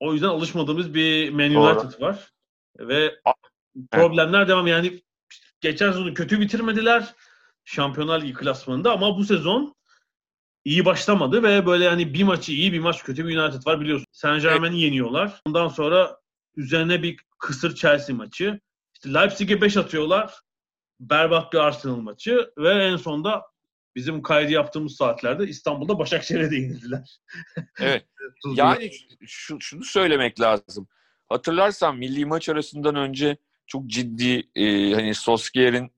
O yüzden alışmadığımız bir Man United var. Ve problemler devam. Yani geçen sezonu kötü bitirmediler. Şampiyonlar Ligi klasmanında ama bu sezon iyi başlamadı ve böyle yani bir maçı iyi bir maç kötü bir United var biliyorsun. Saint Germain'i yeniyorlar. Ondan sonra üzerine bir kısır Chelsea maçı. İşte Leipzig'e 5 atıyorlar. Berbat bir Arsenal maçı ve en sonda bizim kaydı yaptığımız saatlerde İstanbul'da Başakşehir'e de yenildiler. [laughs] Evet. yani şu, şunu söylemek lazım. Hatırlarsan milli maç arasından önce çok ciddi e, hani Solskjaer'in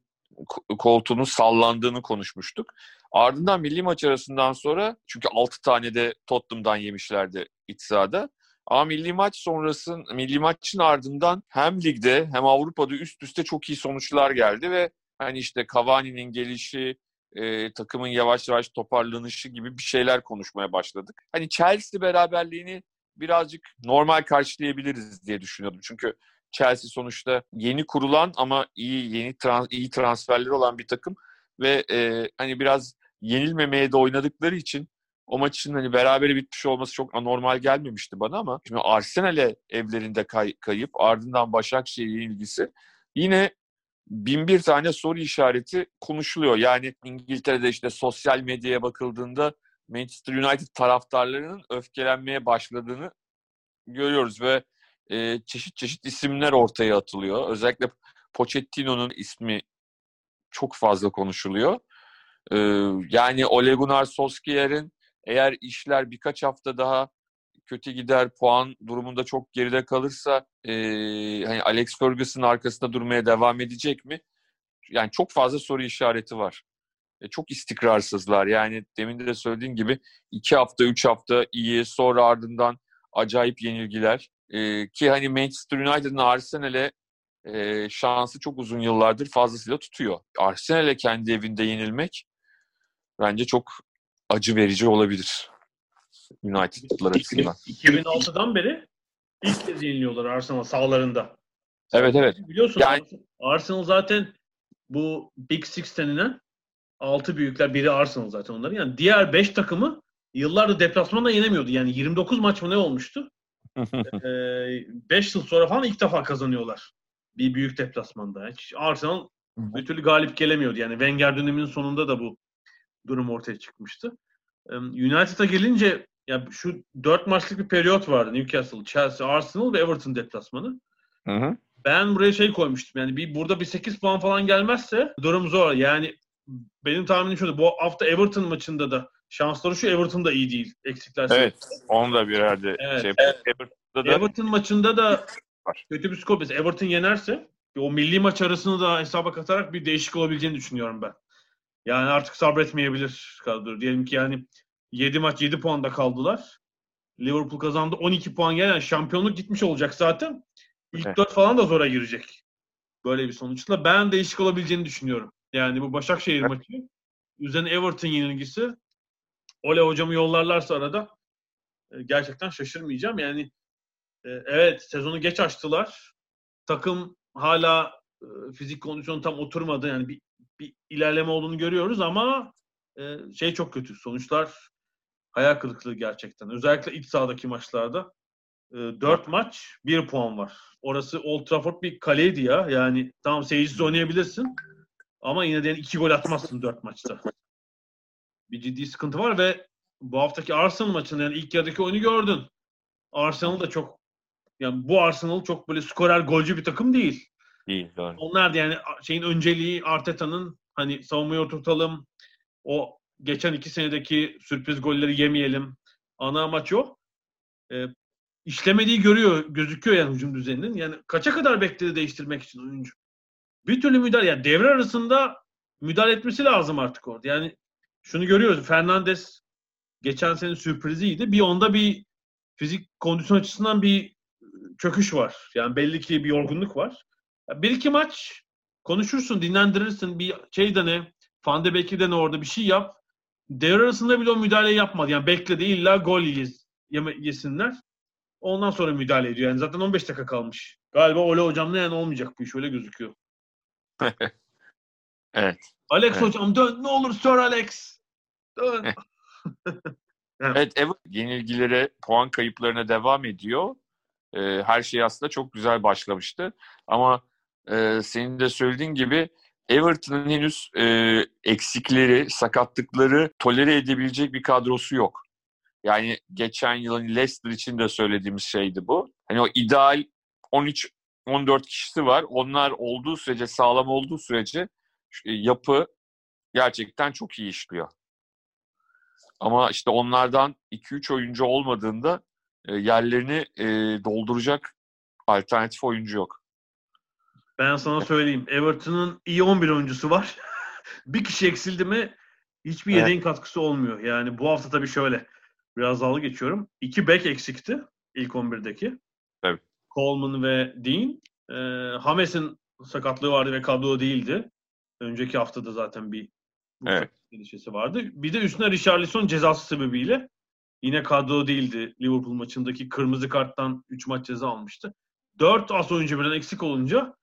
koltuğunun sallandığını konuşmuştuk. Ardından milli maç arasından sonra çünkü 6 tane de Tottenham'dan yemişlerdi iç sahada. Ama milli maç sonrası, milli maçın ardından hem ligde hem Avrupa'da üst üste çok iyi sonuçlar geldi ve hani işte Cavani'nin gelişi, e, takımın yavaş yavaş toparlanışı gibi bir şeyler konuşmaya başladık. Hani Chelsea beraberliğini birazcık normal karşılayabiliriz diye düşünüyordum. Çünkü Chelsea sonuçta yeni kurulan ama iyi yeni trans, iyi transferleri olan bir takım ve e, hani biraz yenilmemeye de oynadıkları için o maçın hani berabere bitmiş olması çok anormal gelmemişti bana ama şimdi Arsenal'e evlerinde kay, kayıp ardından Başakşehir'in ilgisi yine bin bir tane soru işareti konuşuluyor. Yani İngiltere'de işte sosyal medyaya bakıldığında Manchester United taraftarlarının öfkelenmeye başladığını görüyoruz ve e, çeşit çeşit isimler ortaya atılıyor. Özellikle Pochettino'nun ismi çok fazla konuşuluyor. E, yani Ole Gunnar Solskjaer'in eğer işler birkaç hafta daha kötü gider, puan durumunda çok geride kalırsa e, hani Alex Ferguson'ın arkasında durmaya devam edecek mi? Yani çok fazla soru işareti var. E, çok istikrarsızlar. Yani demin de söylediğim gibi iki hafta, üç hafta iyi, sonra ardından acayip yenilgiler. E, ki hani Manchester United'ın Arsenal'e e, şansı çok uzun yıllardır fazlasıyla tutuyor. Arsenal'e kendi evinde yenilmek bence çok acı verici olabilir. United'lar açısından. 2006'dan beri ilk kez yeniliyorlar Arsenal sahalarında. Evet evet. Biliyorsun yani... Arsenal zaten bu Big Six denilen altı büyükler biri Arsenal zaten onların. Yani diğer beş takımı yıllardır deplasmanda yenemiyordu. Yani 29 maç mı ne olmuştu? 5 yıl sonra falan ilk defa kazanıyorlar. Bir büyük deplasmanda. Hiç Arsenal bir türlü galip gelemiyordu. Yani Wenger döneminin sonunda da bu durum ortaya çıkmıştı. United'a gelince ya şu dört maçlık bir periyot vardı. Newcastle, Chelsea, Arsenal ve Everton deplasmanı. Hı hı. Ben buraya şey koymuştum. Yani bir burada bir 8 puan falan gelmezse durum zor. Yani benim tahminim şuydu. Bu hafta Everton maçında da şansları şu Everton da iyi değil. Eksikler. Evet. Onu da bir evet. şey evet. Everton'da da Everton maçında da var. kötü bir skor. Mesela Everton yenerse o milli maç arasını da hesaba katarak bir değişik olabileceğini düşünüyorum ben. Yani artık sabretmeyebilir kadro. Diyelim ki yani 7 maç 7 puanda kaldılar. Liverpool kazandı 12 puan gelen yani şampiyonluk gitmiş olacak zaten. İlk evet. 4 falan da zora girecek. Böyle bir sonuçla ben değişik olabileceğini düşünüyorum. Yani bu Başakşehir evet. maçı üzerine Everton yenilgisi Ole hocamı yollarlarsa arada e, gerçekten şaşırmayacağım. Yani e, evet sezonu geç açtılar. Takım hala e, fizik kondisyonu tam oturmadı. Yani bir, bir ilerleme olduğunu görüyoruz ama şey çok kötü. Sonuçlar hayal kırıklığı gerçekten. Özellikle iç sahadaki maçlarda. E, 4 maç 1 puan var. Orası Old Trafford bir kaleydi ya. Yani tamam seyircisiz oynayabilirsin. Ama yine de yani iki gol atmazsın 4 maçta. Bir ciddi sıkıntı var ve bu haftaki Arsenal maçında yani ilk yarıdaki oyunu gördün. Arsenal da çok yani bu Arsenal çok böyle skorer golcü bir takım değil. Değil doğru. Onlar da yani şeyin önceliği Arteta'nın hani savunmayı oturtalım. O geçen iki senedeki sürpriz golleri yemeyelim. Ana amaç o. E, işlemediği görüyor, gözüküyor yani hücum düzeninin. Yani kaça kadar bekledi değiştirmek için oyuncu? Bir türlü müdahale, yani devre arasında müdahale etmesi lazım artık orada. Yani şunu görüyoruz. Fernandes geçen sene sürpriziydi. Bir onda bir fizik kondisyon açısından bir çöküş var. Yani belli ki bir yorgunluk var. Bir iki maç konuşursun, dinlendirirsin. Bir şey dene, Van de Beek'i orada bir şey yap. Devre arasında bile o müdahaleyi yapmadı. Yani bekledi illa gol yesinler. Ondan sonra müdahale ediyor. Yani zaten 15 dakika kalmış. Galiba Ole hocamla yani olmayacak bu iş. Öyle gözüküyor. [laughs] evet. Alex Evet. hocam dön ne olur Sir Alex. Dön. [laughs] Evet Everton yenilgilere, puan kayıplarına devam ediyor. Ee, her şey aslında çok güzel başlamıştı. Ama e, senin de söylediğin gibi Everton'ın henüz e, eksikleri, sakatlıkları tolere edebilecek bir kadrosu yok. Yani geçen yılın Leicester için de söylediğimiz şeydi bu. Hani o ideal 13-14 kişisi var. Onlar olduğu sürece, sağlam olduğu sürece yapı gerçekten çok iyi işliyor. Ama işte onlardan 2-3 oyuncu olmadığında e, yerlerini e, dolduracak alternatif oyuncu yok. Ben sana söyleyeyim. Everton'ın iyi 11 oyuncusu var. [laughs] bir kişi eksildi mi hiçbir Evet. yedeğin katkısı olmuyor. Yani bu hafta tabii şöyle. Biraz dalga geçiyorum. İki bek eksikti ilk 11'deki. Tabii. Coleman ve Dean. Ee, Hames'in sakatlığı vardı ve kadro değildi. Önceki haftada zaten bir Evet. vardı. Bir de üstüne Richarlison cezası sebebiyle yine kadro değildi. Liverpool maçındaki kırmızı karttan 3 maç ceza almıştı. 4 as oyuncu birden eksik olunca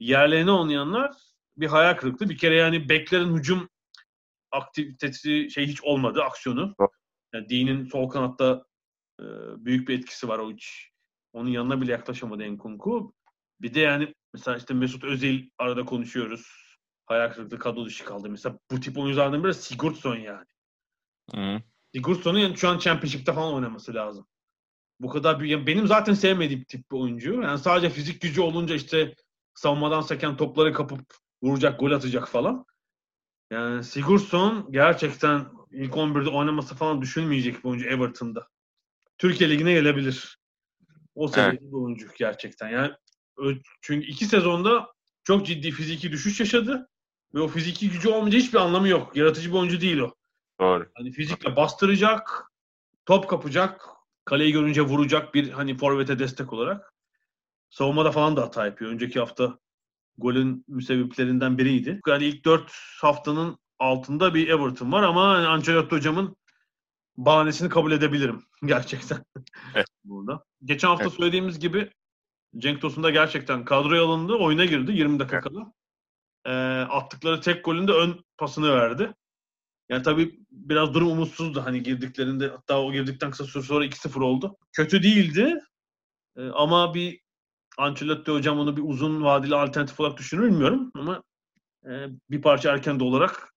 yerlerine oynayanlar bir hayal kırıklığı. Bir kere yani beklerin hücum aktivitesi şey hiç olmadı aksiyonu. Yani Dean'in sol kanatta e, büyük bir etkisi var o hiç. Onun yanına bile yaklaşamadı Enkunku. Bir de yani mesela işte Mesut Özil arada konuşuyoruz. Hayal kırıklığı kadro dışı kaldı. Mesela bu tip oyunculardan biri Sigurdsson yani. Hı. Sigurdsson'un şu an Championship'te falan oynaması lazım. Bu kadar büyük. yani benim zaten sevmediğim tip bir oyuncu. Yani sadece fizik gücü olunca işte savunmadan seken topları kapıp vuracak, gol atacak falan. Yani Sigurdsson gerçekten ilk 11'de oynaması falan düşünmeyecek bir oyuncu Everton'da. Türkiye Ligi'ne gelebilir. O seviyede bir oyuncu gerçekten. Yani çünkü iki sezonda çok ciddi fiziki düşüş yaşadı. Ve o fiziki gücü olmayınca hiçbir anlamı yok. Yaratıcı bir oyuncu değil o. Doğru. Hani fizikle bastıracak, top kapacak, kaleyi görünce vuracak bir hani forvete destek olarak. Savunmada falan da hata yapıyor. Önceki hafta golün müsebbiplerinden biriydi. Yani ilk dört haftanın altında bir Everton var ama hani Ancelotti hocamın bahanesini kabul edebilirim [laughs] gerçekten Evet. [laughs] burada. Geçen hafta Evet. söylediğimiz gibi Cenk Tosun da gerçekten kadroya alındı, oyuna girdi 20 dakika Evet. kala. Ee, attıkları tek golünde ön pasını verdi. Yani tabii biraz durum umutsuzdu hani girdiklerinde. Hatta o girdikten kısa süre sonra 2-0 oldu. Kötü değildi. Ee, ama bir Ancelotti hocam onu bir uzun vadeli alternatif olarak düşünür bilmiyorum ama e, bir parça erken de olarak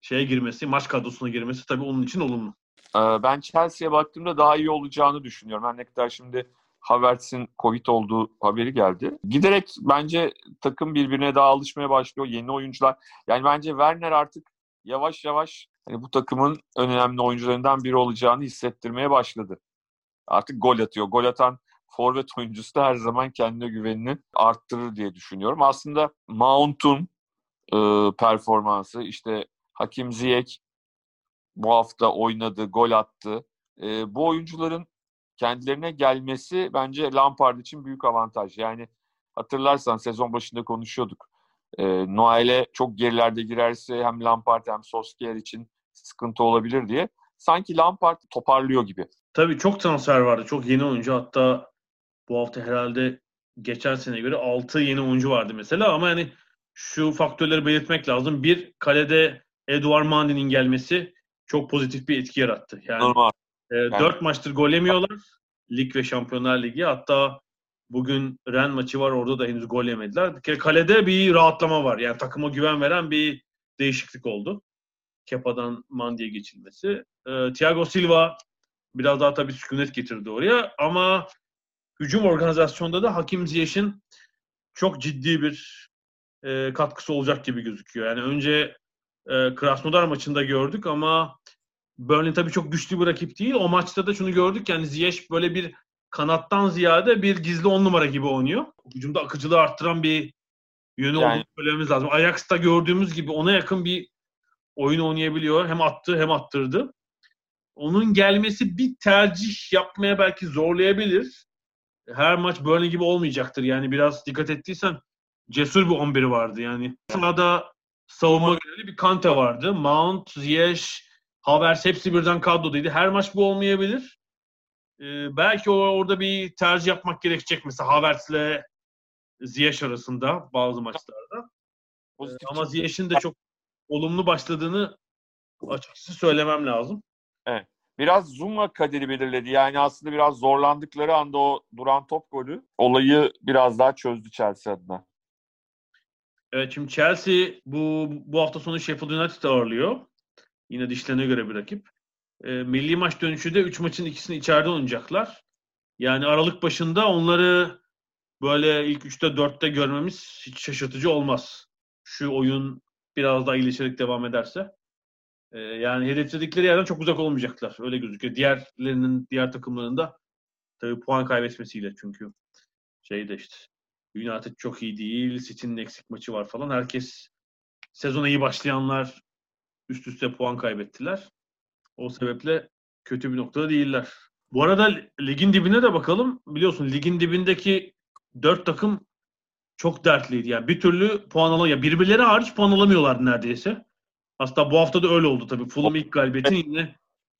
şeye girmesi, maç kadrosuna girmesi tabii onun için olumlu. Ee, Ben Chelsea'ye baktığımda daha iyi olacağını düşünüyorum. Her ne kadar şimdi Havertz'in Covid olduğu haberi geldi. Giderek bence takım birbirine daha alışmaya başlıyor. Yeni oyuncular. Yani bence Werner artık yavaş yavaş hani bu takımın önemli oyuncularından biri olacağını hissettirmeye başladı. Artık gol atıyor. Gol atan forvet oyuncusu da her zaman kendine güvenini arttırır diye düşünüyorum. Aslında Mount'un e, performansı işte Hakim Ziyech bu hafta oynadı, gol attı. E, bu oyuncuların kendilerine gelmesi bence Lampard için büyük avantaj. Yani hatırlarsan sezon başında konuşuyorduk. E, Noel'e çok gerilerde girerse hem Lampard hem Solskjaer için sıkıntı olabilir diye. Sanki Lampard toparlıyor gibi. Tabii çok transfer vardı. Çok yeni oyuncu. Hatta bu hafta herhalde geçen sene göre 6 yeni oyuncu vardı mesela ama yani şu faktörleri belirtmek lazım. Bir, kalede Eduard Mandi'nin gelmesi çok pozitif bir etki yarattı. Yani, Normal. E, Yani- 4 maçtır gol yemiyorlar. Lig ve Şampiyonlar Ligi. Hatta bugün Ren maçı var. Orada da henüz gol yemediler. Bir kere kalede bir rahatlama var. Yani takıma güven veren bir değişiklik oldu. Kepa'dan Mandi'ye geçilmesi. E, Thiago Silva biraz daha tabii sükunet getirdi oraya ama hücum organizasyonda da Hakim Ziyech'in çok ciddi bir e, katkısı olacak gibi gözüküyor. Yani önce e, Krasnodar maçında gördük ama Burnley tabii çok güçlü bir rakip değil. O maçta da şunu gördük yani Ziyech böyle bir kanattan ziyade bir gizli on numara gibi oynuyor. Hücumda akıcılığı arttıran bir yönü Yani- olduğunu söylememiz lazım. Ajax'ta gördüğümüz gibi ona yakın bir oyun oynayabiliyor. Hem attı hem attırdı. Onun gelmesi bir tercih yapmaya belki zorlayabilir. Her maç Burnley gibi olmayacaktır. Yani biraz dikkat ettiysen cesur bir 11'i vardı. Yani sahada savunma yöneli bir Kante vardı. Mount, Ziyech, Havertz hepsi birden kadrodaydı. Her maç bu olmayabilir. Ee, belki o, orada bir tercih yapmak gerekecek mesela Havertz'le Ziyech arasında bazı maçlarda. Pozitif Ama Ziyech'in de çok olumlu başladığını açıkçası söylemem lazım. biraz Zuma kaderi belirledi. Yani aslında biraz zorlandıkları anda o duran top golü olayı biraz daha çözdü Chelsea adına. Evet şimdi Chelsea bu bu hafta sonu Sheffield United ağırlıyor. Yine dişlerine göre bir rakip. E, milli maç dönüşü de 3 maçın ikisini içeride oynayacaklar. Yani Aralık başında onları böyle ilk 3'te 4'te görmemiz hiç şaşırtıcı olmaz. Şu oyun biraz daha iyileşerek devam ederse. E, yani hedefledikleri yerden çok uzak olmayacaklar. Öyle gözüküyor. Diğerlerinin, diğer takımların da tabii puan kaybetmesiyle çünkü şeyde işte United çok iyi değil. City'nin eksik maçı var falan. Herkes sezona iyi başlayanlar üst üste puan kaybettiler. O sebeple kötü bir noktada değiller. Bu arada ligin dibine de bakalım. Biliyorsun ligin dibindeki dört takım çok dertliydi. Yani bir türlü puan alamıyor. Birbirleri hariç puan alamıyorlardı neredeyse. Aslında bu hafta da öyle oldu tabii. Fulham ilk galibiyetini yine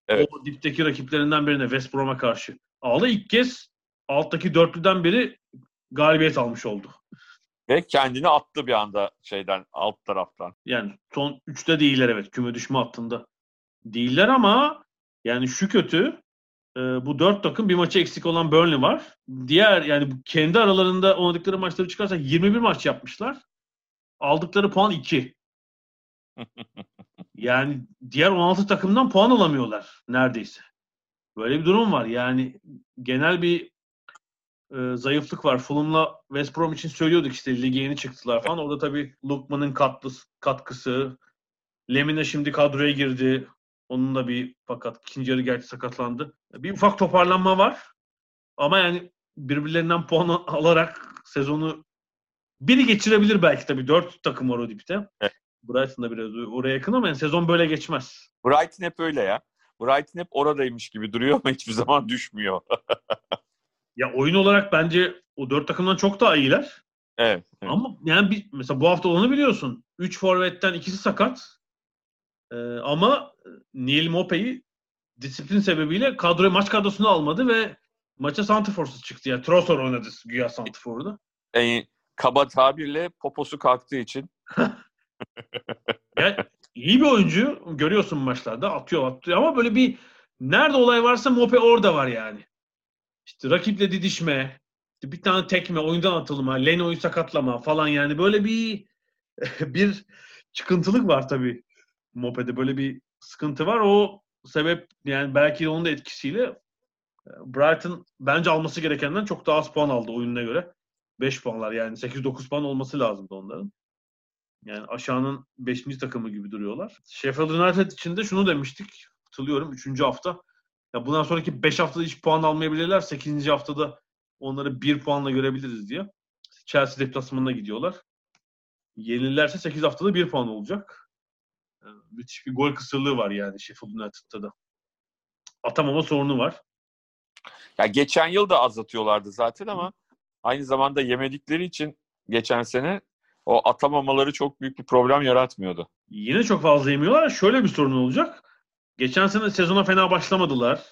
Evet. o dipteki rakiplerinden birine West Brom'a karşı aldı. İlk kez alttaki dörtlüden biri galibiyet almış oldu. Ve kendini attı bir anda şeyden alt taraftan. Yani son 3'te değiller evet. Küme düşme hattında değiller ama yani şu kötü e, bu dört takım bir maçı eksik olan Burnley var. Diğer yani kendi aralarında oynadıkları maçları çıkarsak 21 maç yapmışlar. Aldıkları puan 2. [laughs] Yani diğer 16 takımdan puan alamıyorlar neredeyse. Böyle bir durum var. Yani genel bir e, zayıflık var. Fulham'la West Brom için söylüyorduk işte lige yeni çıktılar falan. Orada tabii Lukman'ın katkısı, katkısı. Lemina şimdi kadroya girdi. Onun da bir fakat ikinci yarı gerçi sakatlandı. Bir ufak toparlanma var. Ama yani birbirlerinden puan alarak sezonu biri geçirebilir belki tabii. Dört takım var o dipte. Evet. Brighton da biraz oraya yakın ama yani sezon böyle geçmez. Brighton hep öyle ya. Brighton hep oradaymış gibi duruyor ama hiçbir zaman düşmüyor. [laughs] Ya oyun olarak bence o dört takımdan çok daha iyiler. evet. evet. Ama yani bir, mesela bu hafta olanı biliyorsun. 3 forvetten ikisi sakat. Ee, ama Neil Mopey'i disiplin sebebiyle kadroya maç kadrosunu almadı ve maça Santiforsuz çıktı. Yani Trossard oynadı güya Santifor'da. Yani kaba tabirle poposu kalktığı için [laughs] Yani iyi bir oyuncu. Görüyorsun maçlarda. Atıyor atıyor ama böyle bir nerede olay varsa Mope orada var yani. İşte rakiple didişme, işte bir tane tekme, oyundan atılma, Leno'yu sakatlama falan yani böyle bir [laughs] bir çıkıntılık var tabii Mope'de. Böyle bir sıkıntı var. O sebep yani belki onun da etkisiyle e, Brighton bence alması gerekenden çok daha az puan aldı oyununa göre. 5 puanlar yani 8-9 puan olması lazımdı onların. Yani aşağının 5. takımı gibi duruyorlar. Sheffield United için de şunu demiştik. Hatırlıyorum 3. hafta. Ya bundan sonraki 5 haftada hiç puan almayabilirler. 8. haftada onları 1 puanla görebiliriz diye. Chelsea deplasmanına gidiyorlar. Yenilirlerse 8 haftada 1 puan olacak. Yani müthiş bir gol kısırlığı var yani Sheffield United'da da. Atamama sorunu var. ya geçen yıl da az atıyorlardı zaten ama aynı zamanda yemedikleri için geçen sene o atamamaları çok büyük bir problem yaratmıyordu. Yine çok fazla yemiyorlar. Şöyle bir sorun olacak. Geçen sene sezona fena başlamadılar.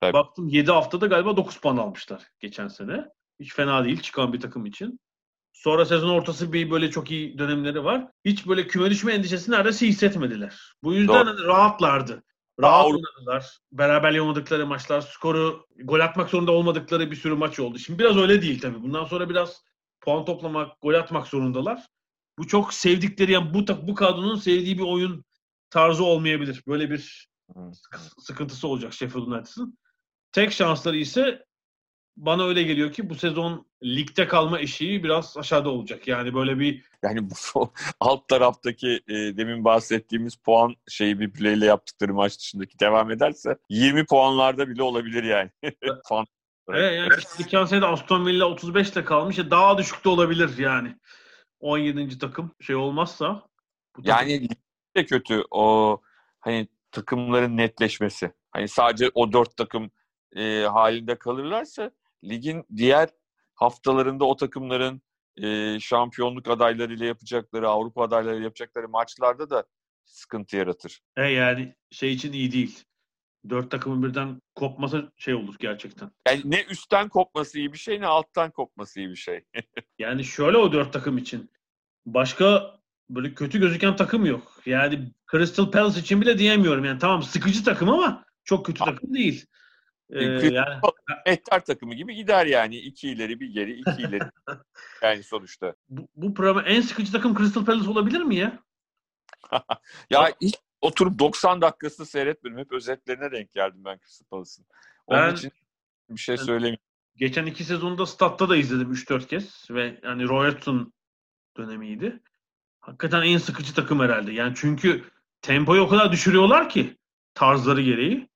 Tabii. Baktım 7 haftada galiba 9 puan almışlar geçen sene. Hiç fena değil çıkan bir takım için. Sonra sezon ortası bir böyle çok iyi dönemleri var. Hiç böyle küme düşme endişesi neredeyse hissetmediler. Bu yüzden hani rahatlardı. Rahat Avrupa- oynadılar. Beraberliği olmadıkları maçlar, skoru gol atmak zorunda olmadıkları bir sürü maç oldu. Şimdi biraz öyle değil tabii. Bundan sonra biraz puan toplamak, gol atmak zorundalar. Bu çok sevdikleri yani bu bu kadronun sevdiği bir oyun tarzı olmayabilir. Böyle bir sıkıntısı olacak Sheffield United'ın. Tek şansları ise bana öyle geliyor ki bu sezon ligde kalma eşiği biraz aşağıda olacak. Yani böyle bir Yani bu [laughs] alt taraftaki e, demin bahsettiğimiz puan şeyi bir bireyle yaptıkları maç dışındaki devam ederse 20 puanlarda bile olabilir yani. [laughs] Puan- Evet, yani geçen sene de Aston Villa 35 ile kalmış. Ya Daha düşük de olabilir yani. 17. takım şey olmazsa. Bu takım- Yani de kötü o hani takımların netleşmesi. Hani sadece o dört takım e, halinde kalırlarsa ligin diğer haftalarında o takımların e, şampiyonluk adaylarıyla yapacakları, Avrupa adaylarıyla yapacakları maçlarda da sıkıntı yaratır. E yani şey için iyi değil. Dört takımın birden kopması şey olur gerçekten. Yani ne üstten kopması iyi bir şey ne alttan kopması iyi bir şey. [laughs] Yani şöyle o dört takım için. Başka böyle kötü gözüken takım yok. Yani Crystal Palace için bile diyemiyorum. Yani tamam sıkıcı takım ama çok kötü takım değil. Ee, Crystal yani Mehter takımı gibi gider yani. iki ileri bir geri, iki ileri. [laughs] yani sonuçta. bu, bu program en sıkıcı takım Crystal Palace olabilir mi ya? [laughs] Ya hiç oturup 90 dakikasını seyretmedim. Hep özetlerine denk geldim ben Crystal Palace'ın. Onun Ben- için bir şey söyleyeyim. Geçen iki sezonda statta da izledim 3-4 kez ve yani Roy Hodgson dönemiydi. Hakikaten en sıkıcı takım herhalde. Yani çünkü tempoyu o kadar düşürüyorlar ki tarzları gereği.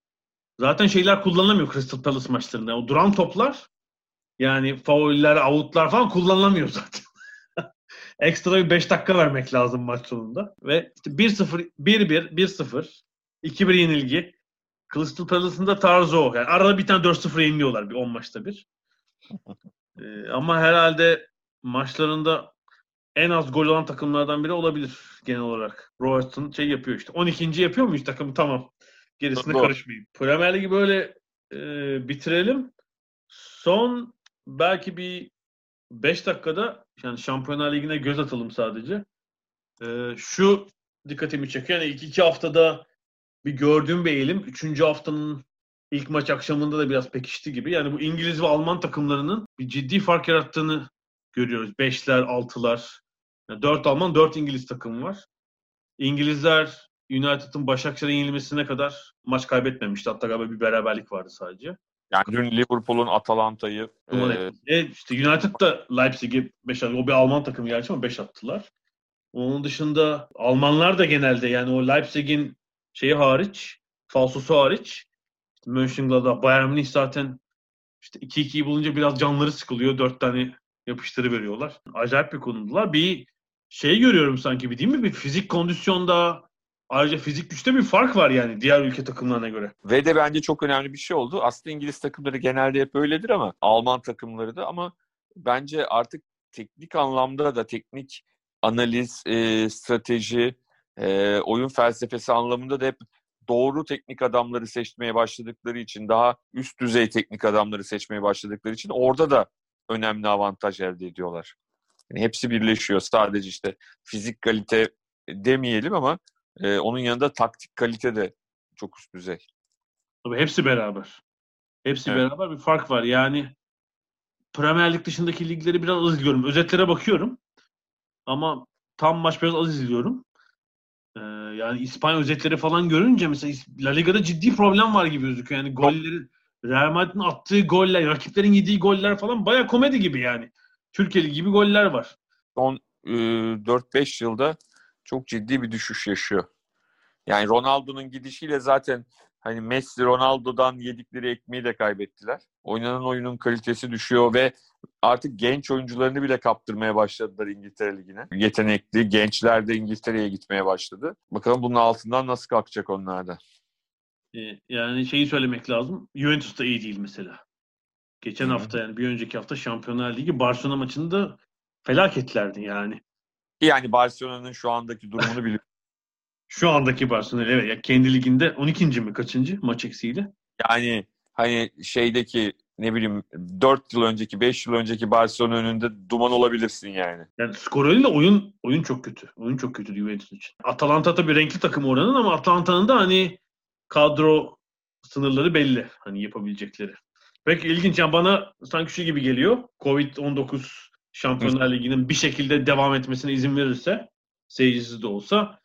Zaten şeyler kullanılamıyor Crystal Palace maçlarında. O duran toplar yani fauller, outlar falan kullanılamıyor [laughs] zaten. Ekstra bir 5 dakika vermek lazım maç sonunda. Ve işte 1-0, 1-1, 1-0, 2-1 yenilgi. Crystal Palace'ın da tarzı o. Yani arada bir tane 4-0 yeniliyorlar bir 10 maçta bir. [laughs] Ee, ama herhalde maçlarında en az gol olan takımlardan biri olabilir genel olarak. Robertson şey yapıyor işte. 12. yapıyor muyuz takımı? Tamam. Gerisine Doğru. karışmayayım. Premier Ligi böyle e, bitirelim. Son belki bir 5 dakikada yani Şampiyonlar Ligi'ne göz atalım sadece. E, şu dikkatimi çekiyor. Yani ilk iki haftada bir gördüğüm bir eğilim. Üçüncü haftanın ilk maç akşamında da biraz pekişti gibi. Yani bu İngiliz ve Alman takımlarının bir ciddi fark yarattığını görüyoruz. Beşler, altılar. Yani dört Alman, dört İngiliz takım var. İngilizler United'ın Başakşehir'e yenilmesine kadar maç kaybetmemişti. Hatta galiba bir beraberlik vardı sadece. Yani dün Liverpool'un Atalanta'yı e. E, işte United da Leipzig'e 5 attı. O bir Alman takımı gerçi ama 5 attılar. Onun dışında Almanlar da genelde yani o Leipzig'in şeyi hariç, falsosu hariç işte Mönchengladbach, Bayern Münih zaten işte 2-2'yi bulunca biraz canları sıkılıyor. 4 tane yapıştırı veriyorlar. Acayip bir konumdular. Bir şey görüyorum sanki bir değil mi? Bir fizik kondisyonda ayrıca fizik güçte bir fark var yani diğer ülke takımlarına göre. Ve de bence çok önemli bir şey oldu. Aslında İngiliz takımları genelde hep öyledir ama Alman takımları da ama bence artık teknik anlamda da teknik analiz, e, strateji, e, oyun felsefesi anlamında da hep doğru teknik adamları seçmeye başladıkları için, daha üst düzey teknik adamları seçmeye başladıkları için orada da önemli avantaj elde ediyorlar. Yani hepsi birleşiyor. Sadece işte fizik kalite demeyelim ama e, onun yanında taktik kalite de çok üst düzey. Tabii hepsi beraber. Hepsi Evet. beraber bir fark var. Yani Premier Lig dışındaki ligleri biraz az izliyorum. Özetlere bakıyorum. Ama tam maç biraz az izliyorum. Ee, yani İspanya özetleri falan görünce mesela La Liga'da ciddi problem var gibi gözüküyor. Yani golleri Real Madrid'in attığı goller, rakiplerin yediği goller falan baya komedi gibi yani. Türkiye gibi goller var. son e, 4-5 yılda çok ciddi bir düşüş yaşıyor. Yani Ronaldo'nun gidişiyle zaten hani Messi Ronaldo'dan yedikleri ekmeği de kaybettiler. Oynanan oyunun kalitesi düşüyor ve artık genç oyuncularını bile kaptırmaya başladılar İngiltere Ligi'ne. Yetenekli gençler de İngiltere'ye gitmeye başladı. Bakalım bunun altından nasıl kalkacak onlar da. Ee, yani şeyi söylemek lazım. Juventus da iyi değil mesela. Geçen Hı hı. hafta yani bir önceki hafta Şampiyonlar Ligi Barcelona maçında felaketlerdi yani. Yani Barcelona'nın şu andaki durumunu [laughs] biliyoruz. Şu andaki Barcelona evet ya kendi liginde 12. mi kaçıncı maç eksiğiyle? Yani hani şeydeki ne bileyim 4 yıl önceki 5 yıl önceki Barcelona önünde duman olabilirsin yani. Yani skor öyle oyun oyun çok kötü. Oyun çok kötü Juventus için. Atalanta tabii renkli takım oranın ama Atalanta'nın da hani kadro sınırları belli. Hani yapabilecekleri. Peki ilginç. Yani bana sanki şu gibi geliyor. Covid-19 Şampiyonlar Ligi'nin bir şekilde devam etmesine izin verirse seyircisiz de olsa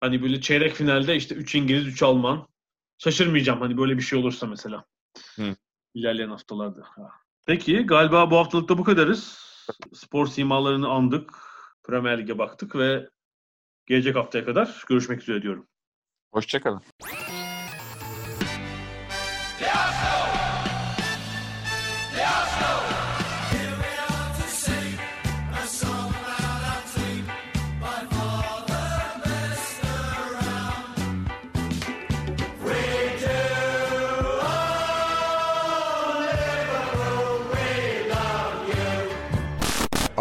hani böyle çeyrek finalde işte 3 İngiliz 3 Alman şaşırmayacağım hani böyle bir şey olursa mesela. Hı. İlerleyen haftalarda. Ha. Peki galiba bu haftalıkta bu kadarız. Spor simalarını andık. Premier Lig'e baktık ve gelecek haftaya kadar görüşmek üzere diyorum. Hoşçakalın.